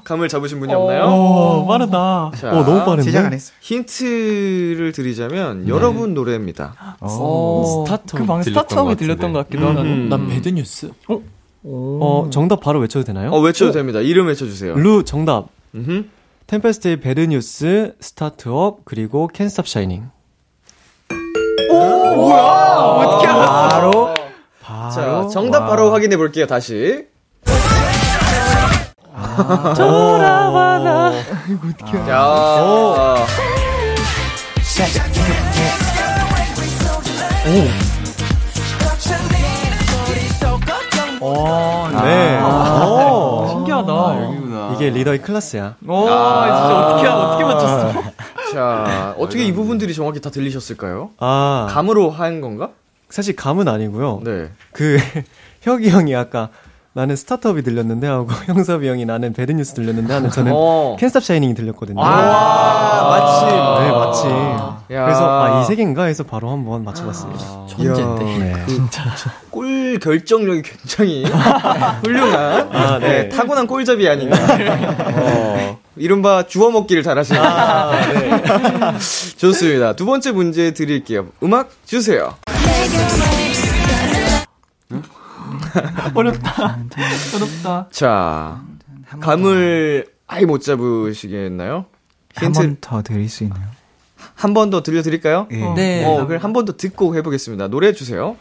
감을 잡으신 분이 없나요? 어, 빠르다. 자, 어, 너무 빠른데? 시작 안 했어. 힌트를 드리자면 여러분 노래입니다. 어, Start. 그 방금 Start Up이 들렸던 것 같기도 하고. 음. 난 Bad 뉴스. 어, 정답 바로 외쳐도 되나요? 어, 외쳐도 됩니다. 이름 외쳐주세요. 루 정답. 음흠. 템페스트의 Bad News, Start Up, 그리고 캔스탑 Shining. 어떻게 알았어? 바로 자, 정답 바로 확인해 볼게요, 다시. 돌아와, 나. 이거 어떻게 알아? 자, 네. 오. 신기하다. 이게 리더의 클래스야. 오, 진짜 어떻게, 어떻게 맞췄어? 자, 어떻게 이 부분들이 정확히 다 들리셨을까요? 아, 감으로 한 건가? 사실 감은 아니고요. 네. 그 혁이 형이 아까 나는 Start Up이 들렸는데 하고 형섭이 형이 나는 Bad News 들렸는데 하는 저는 어. 캔스탑 샤이닝이 들렸거든요. 아, 마침. 네, 마침. 야. 그래서 아, 이 세 개인가 해서 바로 한번 맞춰봤습니다. 천재인데. 네. 골 결정력이 굉장히 훌륭한 아, 네, 네. 타고난 골잡이 아닌가. 어, 이른바 주워 먹기를 잘하시는. 좋습니다. 두 번째 문제 드릴게요. 음악 주세요. 어렵다. 어렵다. 자, 감을 아예 못 잡으시겠나요? 한번더 드릴 수 있나요? 한 번 더 들려드릴까요? 예. 네. 어, 그럼 한 번 더 듣고 해보겠습니다. 노래 주세요.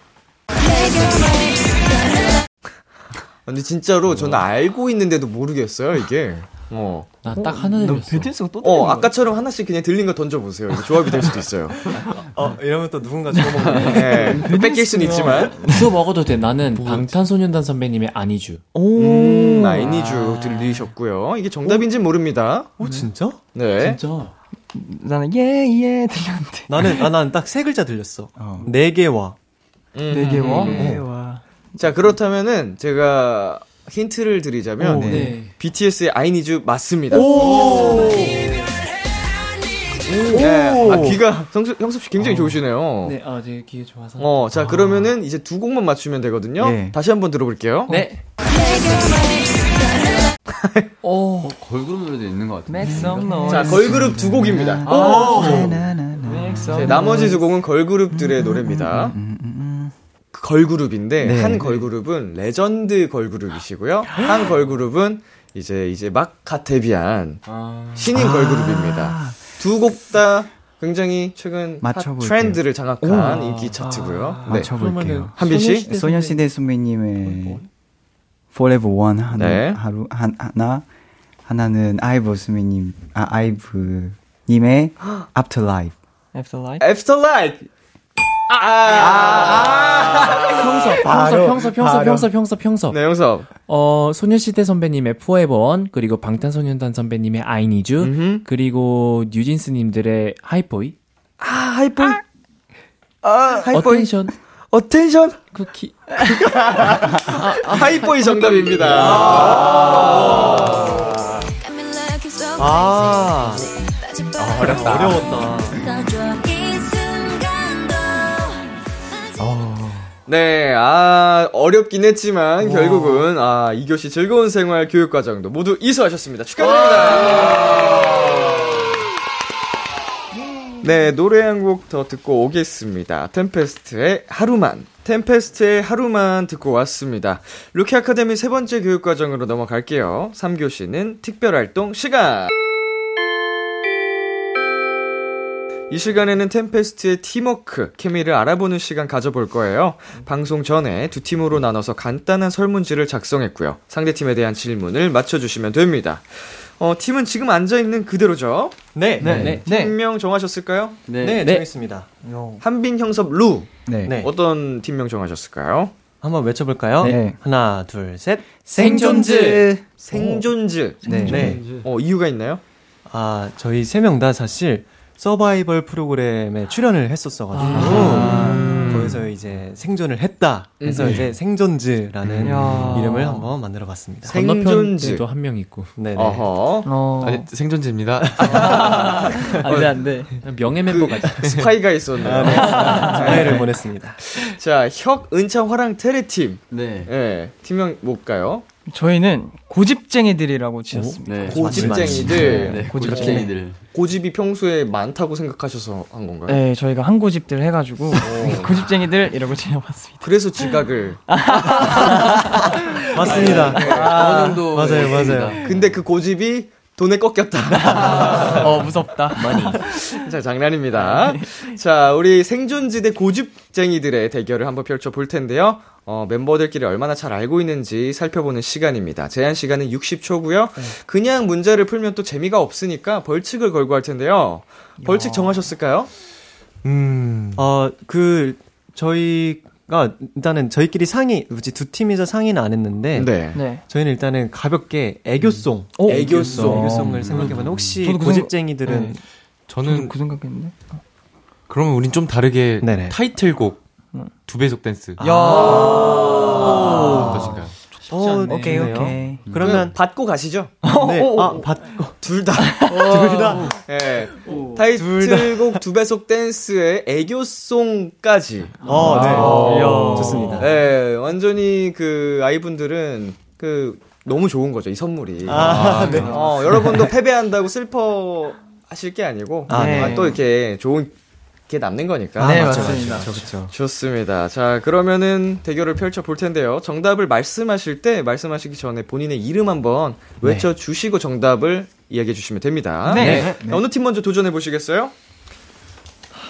근데 진짜로 저는 알고 있는데도 모르겠어요, 이게. 어. 나 딱 하나 너 들렸어. 또 어, 아까처럼 하나씩 그냥 들린 거 던져보세요. 조합이 될 수도 있어요. 어, 이러면 또 누군가 죽어먹는 네. 뺏길 수는 있지만. 그거 먹어도 돼. 나는 방탄소년단 선배님의 아니주. 음, 아이니주 들리셨고요. 이게 정답인지는 모릅니다. 어, 진짜? 네. 진짜. 나는 예예 들렸는데. 나는, 아, 난딱세 글자 들렸어. 어. 네 개와. 음. 네 개와. 네. 와. 자, 그렇다면은 제가 힌트를 드리자면 네. BTS의 아이니주 맞습니다. 네. 아, 귀가 성수, 형섭 씨 굉장히 좋으시네요. 네, 아, 제 기회 좋아서. 어, 자, 그러면은 이제 두 곡만 맞추면 되거든요. 네. 다시 한번 들어볼게요. 네. 어, 걸그룹 노래도 있는 것 같아요. Noise. 자, 걸그룹 두 곡입니다. Make 네, 나머지 두 곡은 걸그룹들의 노래입니다. 그 걸그룹인데 네. 한 걸그룹은 레전드 걸그룹이시고요. 한 걸그룹은 이제 이제 막갓 데뷔한 신인 걸그룹입니다. 두 곡 다 굉장히 최근. 트렌드를 장악한 인기 차트고요. 네. 맞춰볼게요. 한빈 씨? 소녀시대 선배님의 Forever One 하나, 네. 하루, 한, 하나, 하나는 아이브 스미님, 아, 아이브 님의 Afterlife. Afterlife. Afterlife. 평소, 평소, 바로, 평소, 평소, 바로. 평소, 평소, 평소. 네, 영섭. 어, 소녀시대 선배님의 One, 그리고 방탄소년단 선배님의 I Need You, 음흠. 그리고 뉴진스님들의 하이보이, 아, 하이보이. 아, Hype Boy. Attention, Attention. Cookie. Hype Boy 정답입니다. 아, 어렵다. 어려웠다. 네, 아, 어렵긴 했지만, 결국은, 아, 이교시 즐거운 생활 교육과정도 모두 이수하셨습니다. 축하드립니다. 네, 노래 한 곡 더 듣고 오겠습니다. 템페스트의 하루만. 템페스트의 하루만 듣고 왔습니다. 루키 아카데미 세 번째 교육과정으로 넘어갈게요. 3교시는 특별활동 시간! 이 시간에는 템페스트의 팀워크, 케미를 알아보는 시간 가져볼 거예요. 방송 전에 두 팀으로 나눠서 간단한 설문지를 작성했고요. 상대 팀에 대한 질문을 맞춰주시면 됩니다. 어, 팀은 지금 앉아있는 그대로죠? 네, 네. 네, 네. 팀명 정하셨을까요? 네, 네. 정했습니다. 한빈, 형섭, 루. 네. 네. 어떤 팀명 정하셨을까요? 한번 외쳐볼까요? 네. 하나, 둘, 셋. 생존즈. 생존즈. 네. 네. 어, 이유가 있나요? 아, 저희 세 명 다 사실 서바이벌 프로그램에 출연을 했었어가지고 거기서 이제 생존을 했다. 그래서 음. 이제 생존즈라는 야. 이름을 한번 만들어봤습니다. 생존즈. 건너편에도 한 명 있고. 네네. 어허. 어. 아니, 생존제입니다. 안 돼, 안 돼. 명예 멤버가 스파이가 있었네요. 스파이를 보냈습니다. 자, 혁, 은창, 화랑, 테레팀. 네. 예, 팀명 뭘까요? 저희는 고집쟁이들이라고 지었습니다. 네. 고집쟁이들. 네. 고집쟁이. 고집쟁이들. 고집이 평소에 많다고 생각하셔서 한 건가요? 네, 저희가 한 고집들 해가지고 고집쟁이들이라고 지어봤습니다. 그래서 지각을. 맞습니다. 어느 정도. 맞아요, 있습니다. 맞아요. 근데 그 고집이 돈에 꺾였다. 어, 무섭다. 자, 장난입니다. 자, 우리 생존지대 고집쟁이들의 대결을 한번 펼쳐볼 텐데요. 어, 멤버들끼리 얼마나 잘 알고 있는지 살펴보는 시간입니다. 제한 시간은 60초고요. 그냥 문제를 풀면 또 재미가 없으니까 벌칙을 걸고 할 텐데요. 벌칙 정하셨을까요? 음, 어, 그, 저희가 일단은 저희끼리 상의, 뭐지, 두 팀이서 상의는 안 했는데. 네. 네. 저희는 일단은 가볍게 애교송. 오, 애교송. 애교송을 생각해봤는데, 혹시 저도 그 고집쟁이들은 네. 저는 저도 그 생각했는데. 그러면 우린 좀 다르게 네네. 타이틀곡 두 배속 댄스. 야. 어떠신가요? 어, 오케이. 오케이. 그러면, 받고 가시죠. 네, 아, 받고. 둘 다. 둘 다. 예. 타이틀곡 두 배속 댄스의 애교송까지. 어, 네. 이야. 좋습니다. 예, 완전히 그 아이분들은 그 너무 좋은 거죠, 이 선물이. 아, 네. 어, 여러분도 패배한다고 슬퍼 하실 게 아니고, 아, 네. 아, 또 이렇게 좋은 게 남는 거니까. 네, 맞죠, 맞습니다. 맞죠, 그쵸. 좋습니다. 자, 그러면은 대결을 펼쳐 볼 텐데요. 정답을 말씀하실 때 말씀하시기 전에 본인의 이름 한번 외쳐 주시고 정답을 이야기해 주시면 됩니다. 네. 자, 어느 팀 먼저 도전해 보시겠어요?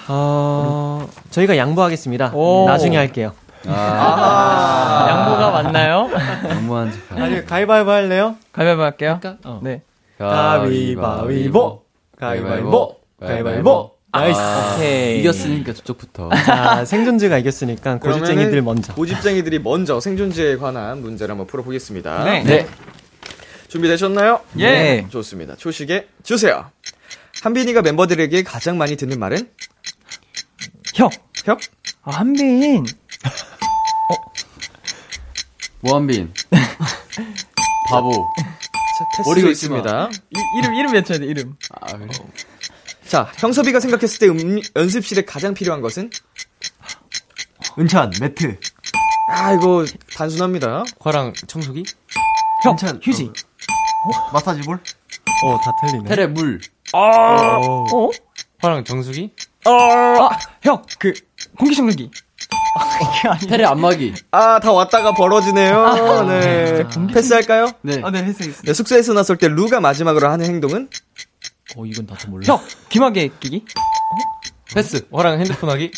어, 저희가 양보하겠습니다. 오. 나중에 할게요. 아, 양보가 맞나요? 척. 아니, 가위바위보 할래요? 가위바위보 할게요. 어. 네. 가위바위보. 가위바위보. 가위바위보. nice. 오케이. 이겼으니까 저쪽부터. 자, 생존지가 이겼으니까 고집쟁이들 그러면은 먼저. 고집쟁이들이 먼저 생존지에 관한 문제를 한번 풀어보겠습니다. 네. 네. 준비되셨나요? 예. 네. 좋습니다. 초시계 주세요. 한빈이가 멤버들에게 가장 많이 듣는 말은? 혁. 혁? 아, 한빈. 모한빈. 바보. 자, 테스트 버리고 있습니다. 이, 이름, 이름 외쳐야 돼, 이름. 아, 그래? 자, 형섭이가 생각했을 때 음, 연습실에 가장 필요한 것은? 은찬, 매트. 아, 이거 단순합니다. 화랑 청소기? 혁. 은찬, 휴지. 어, 마사지 볼? 어, 다 틀리네. 테레 물. 어? 화랑 정수기? 아, 혁. 그, 공기청정기. 아, 이게 아니 테레 안마기. 아, 다 왔다가 벌어지네요. 네. 패스할까요? 네. 아, 네, 했어, 했어. 네, 숙소에서 나설 때 루가 마지막으로 하는 행동은? 어, 이건 나도 몰라. 혁. 귀마개 끼기. 패스. 화랑 핸드폰 하기?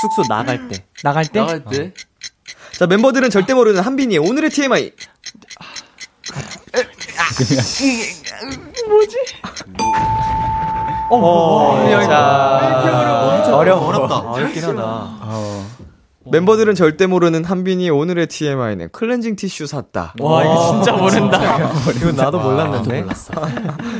숙소 나갈 때. 나갈 때. 나갈 때. 자, 멤버들은 절대 모르는 한빈이의 오늘의 TMI. 어, 자, 어려워. 어렵다. 어렵긴 하다. 어. 멤버들은 절대 모르는 한빈이 오늘의 TMI는 클렌징 티슈 샀다. 와, 이거 진짜 모른다. 이건 나도 몰랐는데.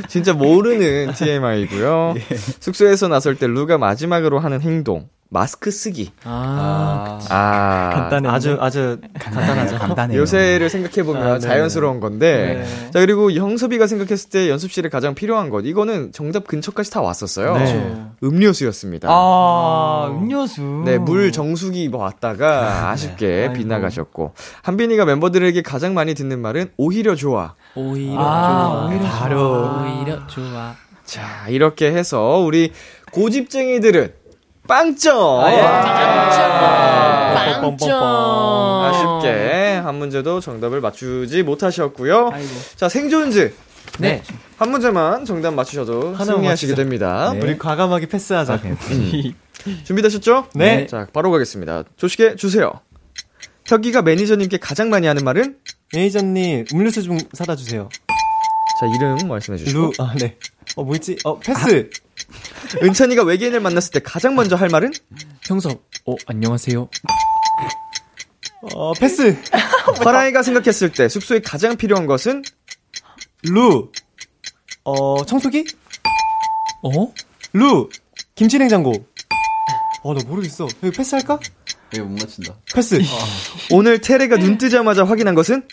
진짜 모르는 TMI고요. 숙소에서 나설 때 루가 마지막으로 하는 행동. 마스크 쓰기. 아, 아. 간단해. 아주 아주 간단하죠. 간단해요. 요새를 생각해 보면 아, 네. 자연스러운 건데. 네. 자, 그리고 형섭이가 생각했을 때 연습실에 가장 필요한 것. 이거는 정답 근처까지 다 왔었어요. 네. 음료수였습니다. 아, 음료수. 네, 물 정수기 뭐 왔다가 아 쉽게 아이고. 빗나가셨고. 한빈이가 멤버들에게 가장 많이 듣는 말은 오히려 좋아. 오히려 아, 좋아. 오히려 바로 오히려 좋아. 자, 이렇게 해서 우리 고집쟁이들은 빵점! 빵점. 아쉽게 한 문제도 정답을 맞추지 못하셨고요. 아이고. 자, 생존즈. 네. 한 문제만 정답 맞추셔도 승리하시게 맞추자. 됩니다. 우리 과감하게 패스하자. 준비되셨죠? 네. 자, 바로 가겠습니다. 조식에 주세요. 혁기가 매니저님께 가장 많이 하는 말은? 매니저님 음료수 좀 사다 주세요. 자, 이름 말씀해 주시고. 루, 아 네. 어뭐 있지? 어 패스. 은찬이가 외계인을 만났을 때 가장 먼저 할 말은? 형섭, 어 안녕하세요. 어 패스. 화랑이가 생각했을 때 숙소에 가장 필요한 것은? 루. 어 청소기? 어? 루. 김치냉장고. 어 나 모르겠어. 여기 패스할까? 이거 못 맞춘다. 패스. 오늘 테레가 눈 뜨자마자 확인한 것은?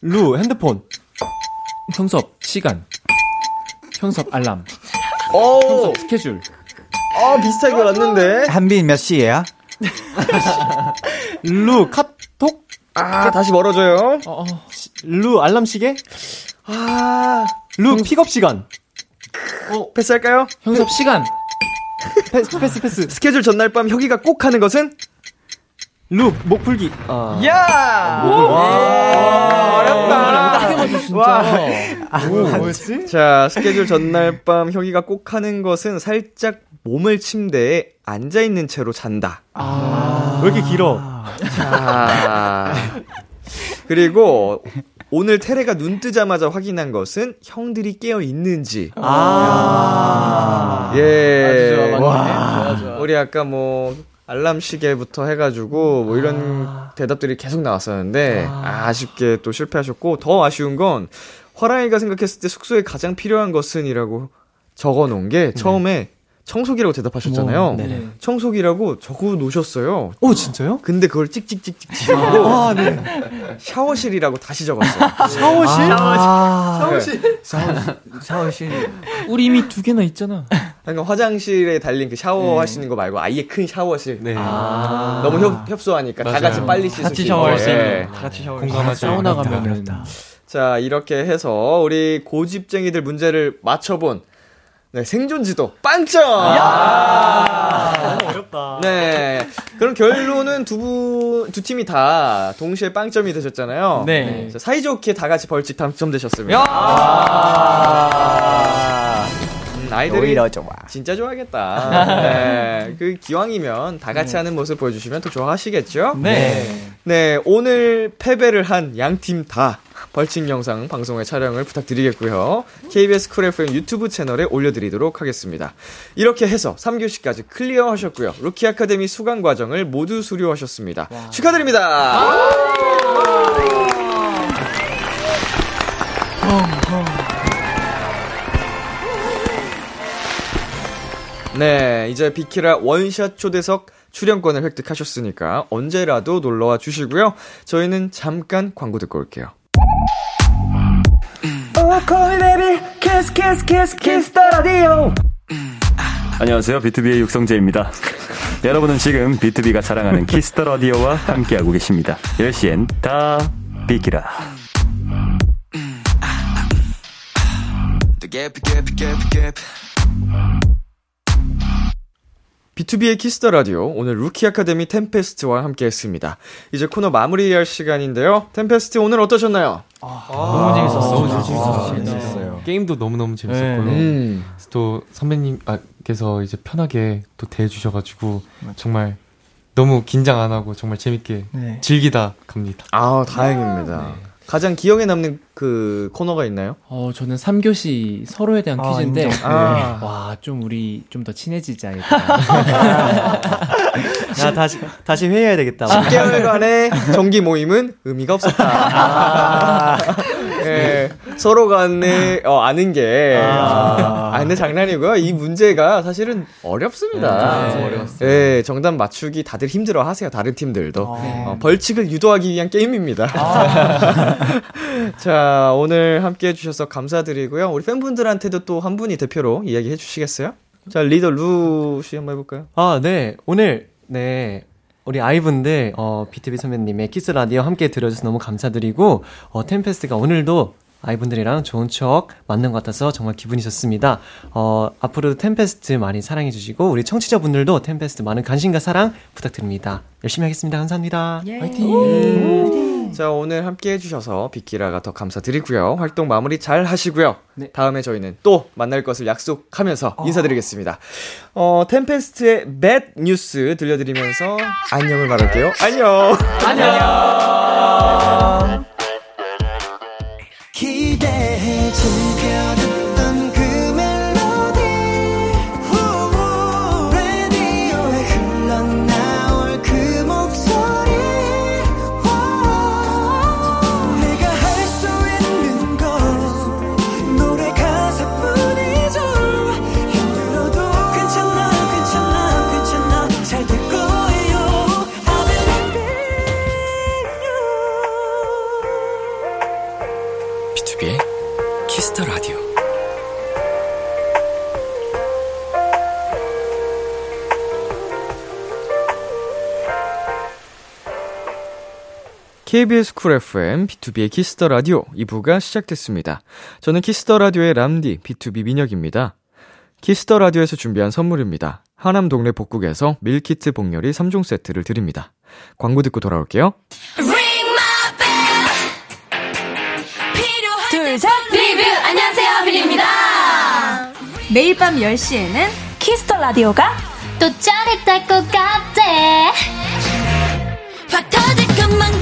루 핸드폰. 형섭 시간. 형섭 알람. 오! 스케줄. 어, 비슷하게 왔는데. 한빈 몇 시에야? 루 카톡. 아, 다시 멀어져요. 어, 어. 루 알람 시계. 아, 루 픽업 시간. 어, 패스할까요? 형섭 시간. 패스 패스 패스. 스케줄 전날 밤 혁이가 꼭 하는 것은? 루 목풀기. 아. 야! 어렵다. 와. 뭐였지? 자, 스케줄 전날 밤 혁이가 꼭 하는 것은 살짝 몸을 침대에 앉아 있는 채로 잔다. 왜 이렇게 길어? 자. 그리고 오늘 테레가 눈 뜨자마자 확인한 것은 형들이 깨어 있는지. 아. 예. 좋아, 좋아. 우리 아까 뭐 알람 시계부터 해가지고 뭐 이런 대답들이 계속 나왔었는데 아. 쉽게 또 실패하셨고 더 아쉬운 건 화랑이가 생각했을 때 숙소에 가장 필요한 것은이라고 적어놓은 게 처음에 청소기라고 대답하셨잖아요. 네. 청소기라고 적어 놓으셨어요. 오 진짜요? 근데 그걸 찍찍찍찍 지우고 아 네. 샤워실이라고 다시 적었어요. 샤워실? 샤워실. 샤워실. 우리 이미 두 개나 있잖아. 그러니까 화장실에 달린 그 샤워할 수 있는 거 말고 아예 큰 샤워실. 네. 너무 협, 협소하니까 다 맞아요. 같이 빨리 씻을 같이 수 샤워할 있는. 수 예. 있는. 다 같이 샤워할 수 있는. 사우나 가면은 자, 이렇게 해서 우리 고집쟁이들 문제를 맞춰본 네, 생존지도 빵점! 어렵다. 네. 그럼 결론은 두 분, 두 팀이 다 동시에 빵점이 되셨잖아요. 네. 자, 사이좋게 다 같이 벌칙 당첨되셨습니다. 야! 음, 아이들이 오히려 좋아. 진짜 좋아하겠다. 네. 그 기왕이면 다 같이 하는 모습 보여주시면 더 좋아하시겠죠? 네. 네, 오늘 패배를 한 양 팀 다 벌칙 영상 방송에 촬영을 부탁드리겠고요. KBS Cool FM 유튜브 채널에 올려드리도록 하겠습니다. 이렇게 해서 3교시까지 클리어 하셨고요. 루키 아카데미 수강 과정을 모두 수료하셨습니다. 축하드립니다! 네, 이제 비키라 원샷 초대석 출연권을 획득하셨으니까 언제라도 놀러와 주시고요. 저희는 잠깐 광고 듣고 올게요. 안녕하세요. 비투비의 육성재입니다. 여러분은 지금 비투비가 자랑하는 키스 더 라디오와 함께하고 계십니다. 10시엔 다 비키라. 비투비의 키스 더 라디오 오늘 루키 아카데미 템페스트와 함께했습니다. 이제 코너 마무리할 시간인데요. 템페스트 오늘 어떠셨나요? 너무 재밌었어. 너무 재밌었어요. 게임도 너무 너무 재밌었고요. 네, 음, 또 선배님께서 이제 편하게 또 대해주셔가지고 정말 너무 긴장 안 하고 정말 재밌게 네. 즐기다 갑니다. 아 다행입니다. 가장 기억에 남는 그 코너가 있나요? 어, 저는 3교시 서로에 대한 아, 퀴즈인데. 아. 와, 좀 우리 좀 더 친해지자. 이거. 야, 다시, 다시 회의해야 되겠다. 10개월간의 정기 모임은 의미가 없었다. 예, 서로 간에 어, 아는 게. 아, 아, 근데 장난이고요. 이 문제가 사실은 어렵습니다. 네, 어려웠어요. 예, 정답 맞추기 다들 힘들어 하세요. 다른 팀들도. 어, 벌칙을 유도하기 위한 게임입니다. 자, 오늘 함께 해주셔서 감사드리고요. 우리 팬분들한테도 또 한 분이 대표로 이야기해 주시겠어요? 자, 리더 루 씨 한번 해볼까요? 아, 네. 오늘, 네. 우리 아이분들, 어, 비투비 선배님의 키스 더 라디오 함께 들어줘서 너무 감사드리고, 어, 템페스트가 오늘도 아이분들이랑 좋은 추억 만든 것 같아서 정말 기분이 좋습니다. 어, 앞으로도 템페스트 많이 사랑해주시고, 우리 청취자분들도 템페스트 많은 관심과 사랑 부탁드립니다. 열심히 하겠습니다. 감사합니다. 화이팅! 자, 오늘 함께 해주셔서 비키라가 더 감사드리고요. 활동 마무리 잘 하시고요. 다음에 저희는 또 만날 것을 약속하면서 인사드리겠습니다. 어, 템페스트의 맷 뉴스 들려드리면서 안녕을 말할게요. 안녕! 안녕. KBS Cool FM, 비투비의 키스 더 라디오 2부가 시작됐습니다. 저는 키스 더 라디오의 람디, 비투비 민혁입니다. 키스 더 라디오에서 준비한 선물입니다. 하남 동네 복국에서 밀키트 복요리 3종 세트를 드립니다. 광고 듣고 돌아올게요. 둘 셋 리뷰 안녕하세요 비리입니다 매일 밤 10시에는 키스 더 라디오가 또 짜릿할 것 같아 확 터질 것만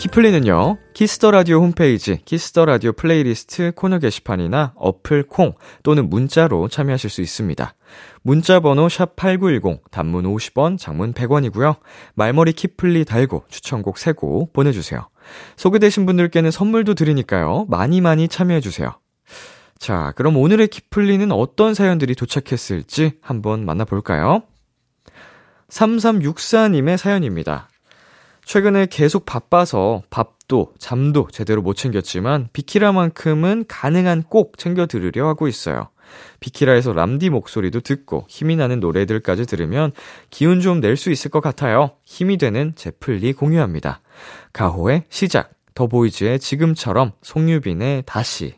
키플리는요, 키스 더 라디오 홈페이지, 키스 더 라디오 플레이리스트 코너 게시판이나 어플 콩 또는 문자로 참여하실 수 있습니다. 문자 번호 샵8910, 단문 50원, 장문 100원이고요. 말머리 키플리 달고 추천곡 3곡 보내주세요. 소개되신 분들께는 선물도 드리니까요. 많이 많이 참여해주세요. 자, 그럼 오늘의 키플리는 어떤 사연들이 도착했을지 한번 만나볼까요? 3364님의 사연입니다. 최근에 계속 바빠서 밥도 잠도 제대로 못 챙겼지만 비키라만큼은 가능한 꼭 챙겨 들으려 하고 있어요. 비키라에서 람디 목소리도 듣고 힘이 나는 노래들까지 들으면 기운 좀 낼 수 있을 것 같아요. 힘이 되는 제플리 공유합니다. 가호의 시작, 더보이즈의 지금처럼, 송유빈의 다시.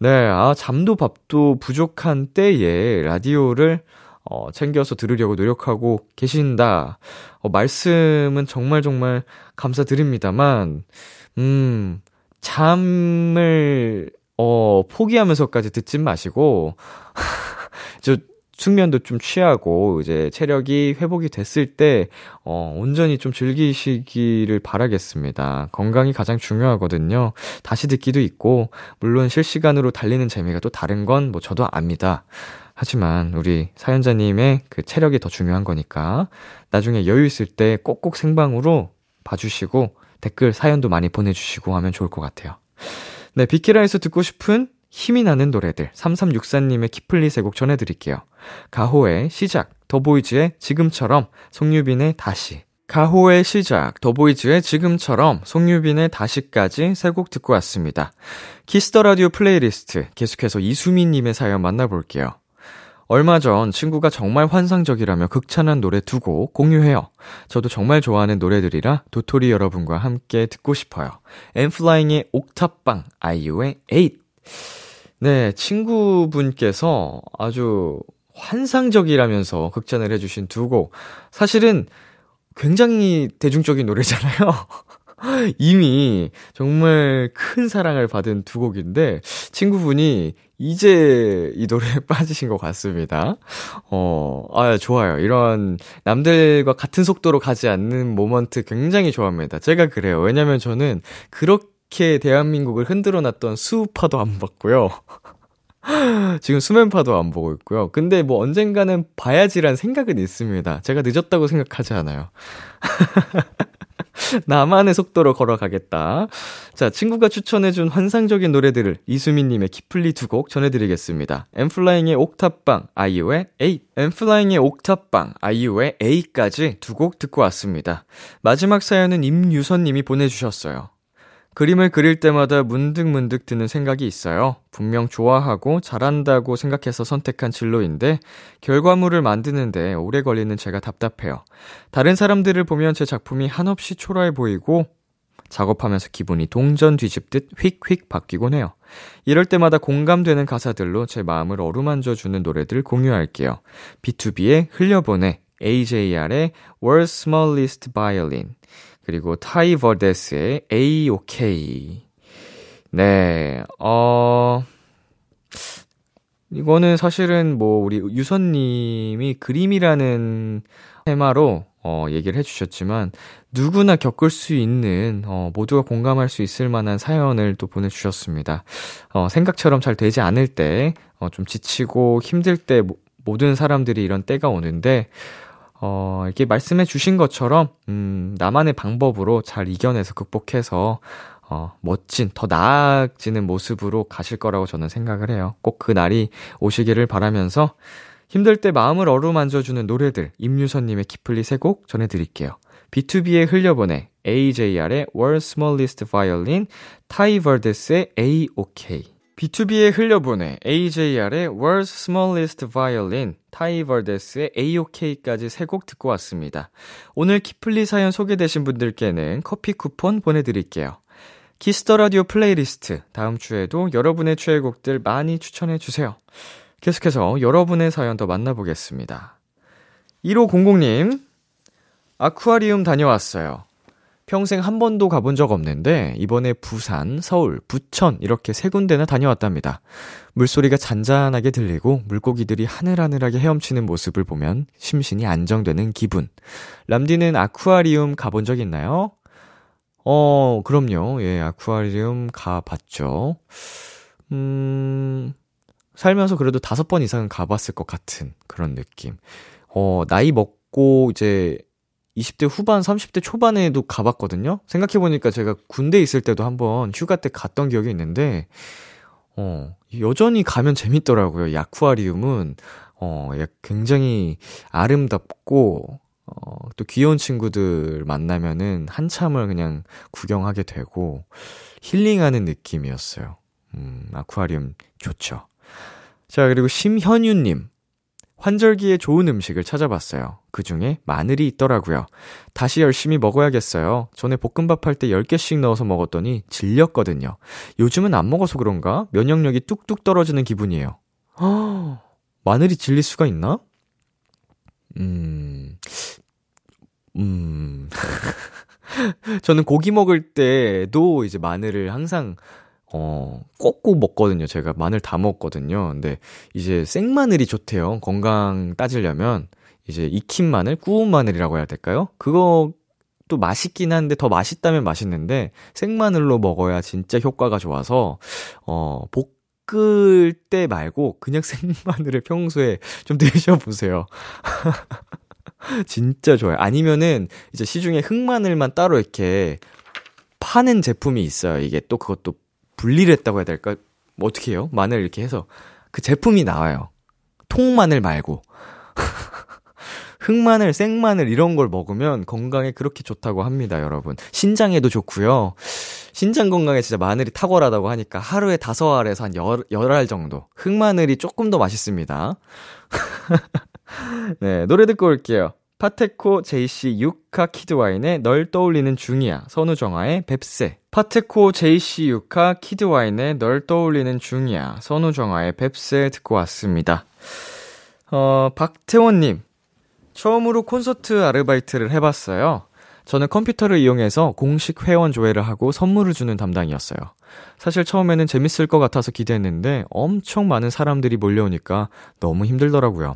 네, 아, 잠도 밥도 부족한 때에 라디오를 어, 챙겨서 들으려고 노력하고 계신다. 어, 말씀은 정말 정말 감사드립니다만, 음, 잠을, 어, 포기하면서까지 듣진 마시고, 저, 숙면도 좀 취하고, 이제 체력이 회복이 됐을 때, 어, 온전히 좀 즐기시기를 바라겠습니다. 건강이 가장 중요하거든요. 다시 듣기도 있고, 물론 실시간으로 달리는 재미가 또 다른 건 뭐 저도 압니다. 하지만 우리 사연자님의 그 체력이 더 중요한 거니까 나중에 여유 있을 때 꼭꼭 생방으로 봐주시고 댓글 사연도 많이 보내주시고 하면 좋을 것 같아요. 네, 비키라에서 듣고 싶은 힘이 나는 노래들 3364님의 키플리 세곡 전해드릴게요. 가호의 시작, 더보이즈의 지금처럼, 송유빈의 다시, 가호의 시작, 더보이즈의 지금처럼, 송유빈의 다시까지 세 곡 듣고 왔습니다. 키스 더 라디오 플레이리스트 계속해서 이수민님의 사연 만나볼게요. 얼마 전 친구가 정말 환상적이라며 극찬한 노래 두 곡 공유해요. 저도 정말 좋아하는 노래들이라 도토리 여러분과 함께 듣고 싶어요. 엔플라잉의 옥탑방, 아이유의 에잇. 네, 친구분께서 아주 환상적이라면서 극찬을 해주신 두 곡. 사실은 굉장히 대중적인 노래잖아요. 이미 정말 큰 사랑을 받은 두 곡인데 친구분이 이제 이 노래에 빠지신 것 같습니다. 어, 아, 좋아요. 이런 남들과 같은 속도로 가지 않는 모먼트 굉장히 좋아합니다. 제가 그래요. 왜냐면 저는 그렇게 대한민국을 흔들어 놨던 수우파도 안 봤고요. 지금 수면파도 안 보고 있고요. 근데 뭐 언젠가는 봐야지란 생각은 있습니다. 제가 늦었다고 생각하지 않아요. 나만의 속도로 걸어가겠다. 자, 친구가 추천해준 환상적인 노래들을 이수민님의 키플리 두 곡 전해드리겠습니다. 엠플라잉의 옥탑방, 아이유의 A. 엠플라잉의 옥탑방, 아이유의 A까지 두 곡 듣고 왔습니다. 마지막 사연은 임유선님이 보내주셨어요. 그림을 그릴 때마다 문득문득 드는 생각이 있어요. 분명 좋아하고 잘한다고 생각해서 선택한 진로인데 결과물을 만드는데 오래 걸리는 제가 답답해요. 다른 사람들을 보면 제 작품이 한없이 초라해 보이고 작업하면서 기분이 동전 뒤집듯 휙휙 바뀌곤 해요. 이럴 때마다 공감되는 가사들로 제 마음을 어루만져 주는 노래들 공유할게요. B2B의 흘려보내, AJR의 World's Smallest Violin, 그리고 타이 버데스의 A-OK. 네, 어, 이거는 사실은 뭐, 우리 유선님이 그림이라는 테마로, 어, 얘기를 해주셨지만, 누구나 겪을 수 있는, 어, 모두가 공감할 수 있을 만한 사연을 또 보내주셨습니다. 어, 생각처럼 잘 되지 않을 때, 어, 좀 지치고 힘들 때, 모든 사람들이 이런 때가 오는데, 어, 이렇게 말씀해 주신 것처럼, 음, 나만의 방법으로 잘 이겨내서 극복해서, 어, 멋진, 더 나아지는 모습으로 가실 거라고 저는 생각을 해요. 꼭 그 날이 오시기를 바라면서, 힘들 때 마음을 어루만져주는 노래들, 임유선님의 키플리 세 곡 전해드릴게요. B2B의 흘려보내, AJR의 World's Smallest Violin, 타이 버데스의 A-OK. B2B의 흘려보내, AJR의 World's Smallest Violin, 타이 버데스의 A-OK까지 세 곡 듣고 왔습니다. 오늘 키플리 사연 소개되신 분들께는 커피 쿠폰 보내드릴게요. 키스 더 라디오 플레이리스트, 다음 주에도 여러분의 최애곡들 많이 추천해 주세요. 계속해서 여러분의 사연 더 만나보겠습니다. 1500님, 아쿠아리움 다녀왔어요. 평생 한 번도 가본 적 없는데 이번에 부산, 서울, 부천 이렇게 세 군데나 다녀왔답니다. 물소리가 잔잔하게 들리고 물고기들이 하늘하늘하게 헤엄치는 모습을 보면 심신이 안정되는 기분. 람디는 아쿠아리움 가본 적 있나요? 어, 그럼요. 예, 아쿠아리움 가봤죠. 음, 살면서 그래도 다섯 번 이상은 가봤을 것 같은 그런 느낌. 어, 나이 먹고 이제 20대 후반, 30대 초반에도 가봤거든요? 생각해보니까 제가 군대 있을 때도 한번 휴가 때 갔던 기억이 있는데, 어, 여전히 가면 재밌더라고요. 야쿠아리움은, 어, 굉장히 아름답고, 어, 또 귀여운 친구들 만나면은 한참을 그냥 구경하게 되고, 힐링하는 느낌이었어요. 음, 아쿠아리움 좋죠. 자, 그리고 심현유님. 환절기에 좋은 음식을 찾아봤어요. 그 중에 마늘이 있더라고요. 다시 열심히 먹어야겠어요. 전에 볶음밥 할 때 10개씩 넣어서 먹었더니 질렸거든요. 요즘은 안 먹어서 그런가? 면역력이 뚝뚝 떨어지는 기분이에요. 허, 마늘이 질릴 수가 있나? 음, 음. 저는 고기 먹을 때도 이제 마늘을 항상 어, 꼭꼭 먹거든요. 제가 마늘 다 먹거든요. 근데 이제 생마늘이 좋대요. 건강 따지려면 이제 익힌 마늘, 구운 마늘이라고 해야 될까요? 그거 또 맛있긴 한데 더 맛있다면 맛있는데 생마늘로 먹어야 진짜 효과가 좋아서 어, 볶을 때 말고 그냥 생마늘을 평소에 좀 드셔 보세요. 진짜 좋아요. 아니면은 이제 시중에 흑마늘만 따로 이렇게 파는 제품이 있어요. 이게 또 그것도 분리를 했다고 해야 될까? 뭐 어떻게 해요? 마늘 이렇게 해서 그 제품이 나와요. 통마늘 말고. 흑마늘, 생마늘 이런 걸 먹으면 건강에 그렇게 좋다고 합니다, 여러분. 신장에도 좋고요. 신장 건강에 진짜 마늘이 탁월하다고 하니까 하루에 다섯 알에서 한 열, 열알 정도. 흑마늘이 조금 더 맛있습니다. 네, 노래 듣고 올게요. 파테코 JC 유카 키드와인의 널 떠올리는 중이야. 선우정아의 뱁새. 파테코 JC 유카 키드와인의 널 떠올리는 중이야. 선우정아의 뱁새 듣고 왔습니다. 어, 박태원님. 처음으로 콘서트 아르바이트를 해봤어요. 저는 컴퓨터를 이용해서 공식 회원 조회를 하고 선물을 주는 담당이었어요. 사실 처음에는 재밌을 것 같아서 기대했는데 엄청 많은 사람들이 몰려오니까 너무 힘들더라고요.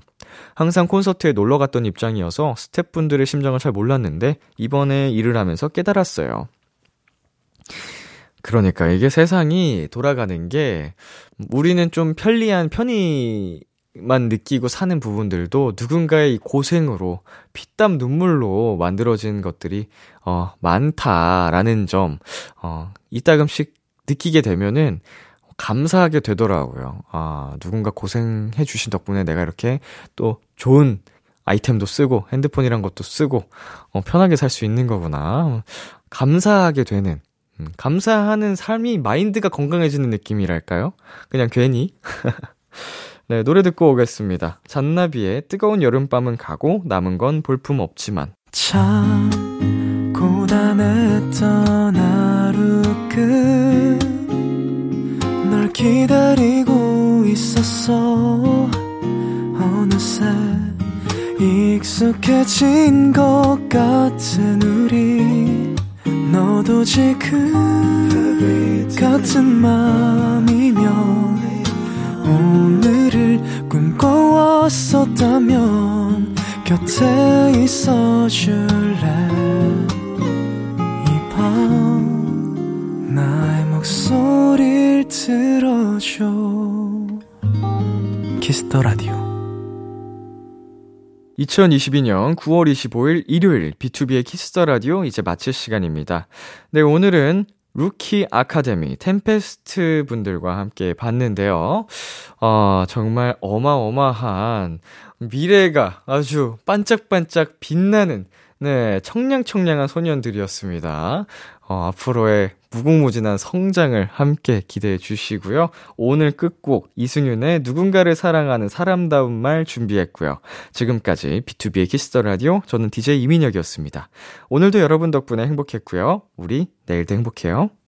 항상 콘서트에 놀러 갔던 입장이어서 스태프분들의 심정을 잘 몰랐는데 이번에 일을 하면서 깨달았어요. 그러니까 이게 세상이 돌아가는 게 우리는 좀 편리한 편의 만 느끼고 사는 부분들도 누군가의 고생으로 피땀 눈물로 만들어진 것들이 어 많다라는 점 어 이따금씩 느끼게 되면은 감사하게 되더라고요. 아, 누군가 고생해 주신 덕분에 내가 이렇게 또 좋은 아이템도 쓰고 핸드폰이란 것도 쓰고 어 편하게 살 수 있는 거구나. 감사하게 되는 음, 감사하는 삶이 마인드가 건강해지는 느낌이랄까요? 그냥 괜히 네, 노래 듣고 오겠습니다. 잔나비의 뜨거운 여름밤은 가고 남은 건 볼품 없지만. 참 고단했던 하루 끝널 기다리고 있었어 어느새 익숙해진 것 같은 우리 너도 지금 같은 맘이면 오늘을 꿈꿔왔었다면 곁에 있어 줄래? 이 밤 나의 목소리를 들어줘. 키스 더 라디오. 2022년 9월 25일 일요일 BTOB의 키스 더 라디오 이제 마칠 시간입니다. 네, 오늘은 루키 아카데미 템페스트 분들과 함께 봤는데요. 어, 정말 어마어마한 미래가 아주 반짝반짝 빛나는 네, 청량청량한 소년들이었습니다. 어, 앞으로의 무궁무진한 성장을 함께 기대해 주시고요. 오늘 끝곡 이승윤의 누군가를 사랑하는 사람다운 말 준비했고요. 지금까지 BTOB의 키스 더 라디오 저는 DJ 이민혁이었습니다. 오늘도 여러분 덕분에 행복했고요. 우리 내일도 행복해요.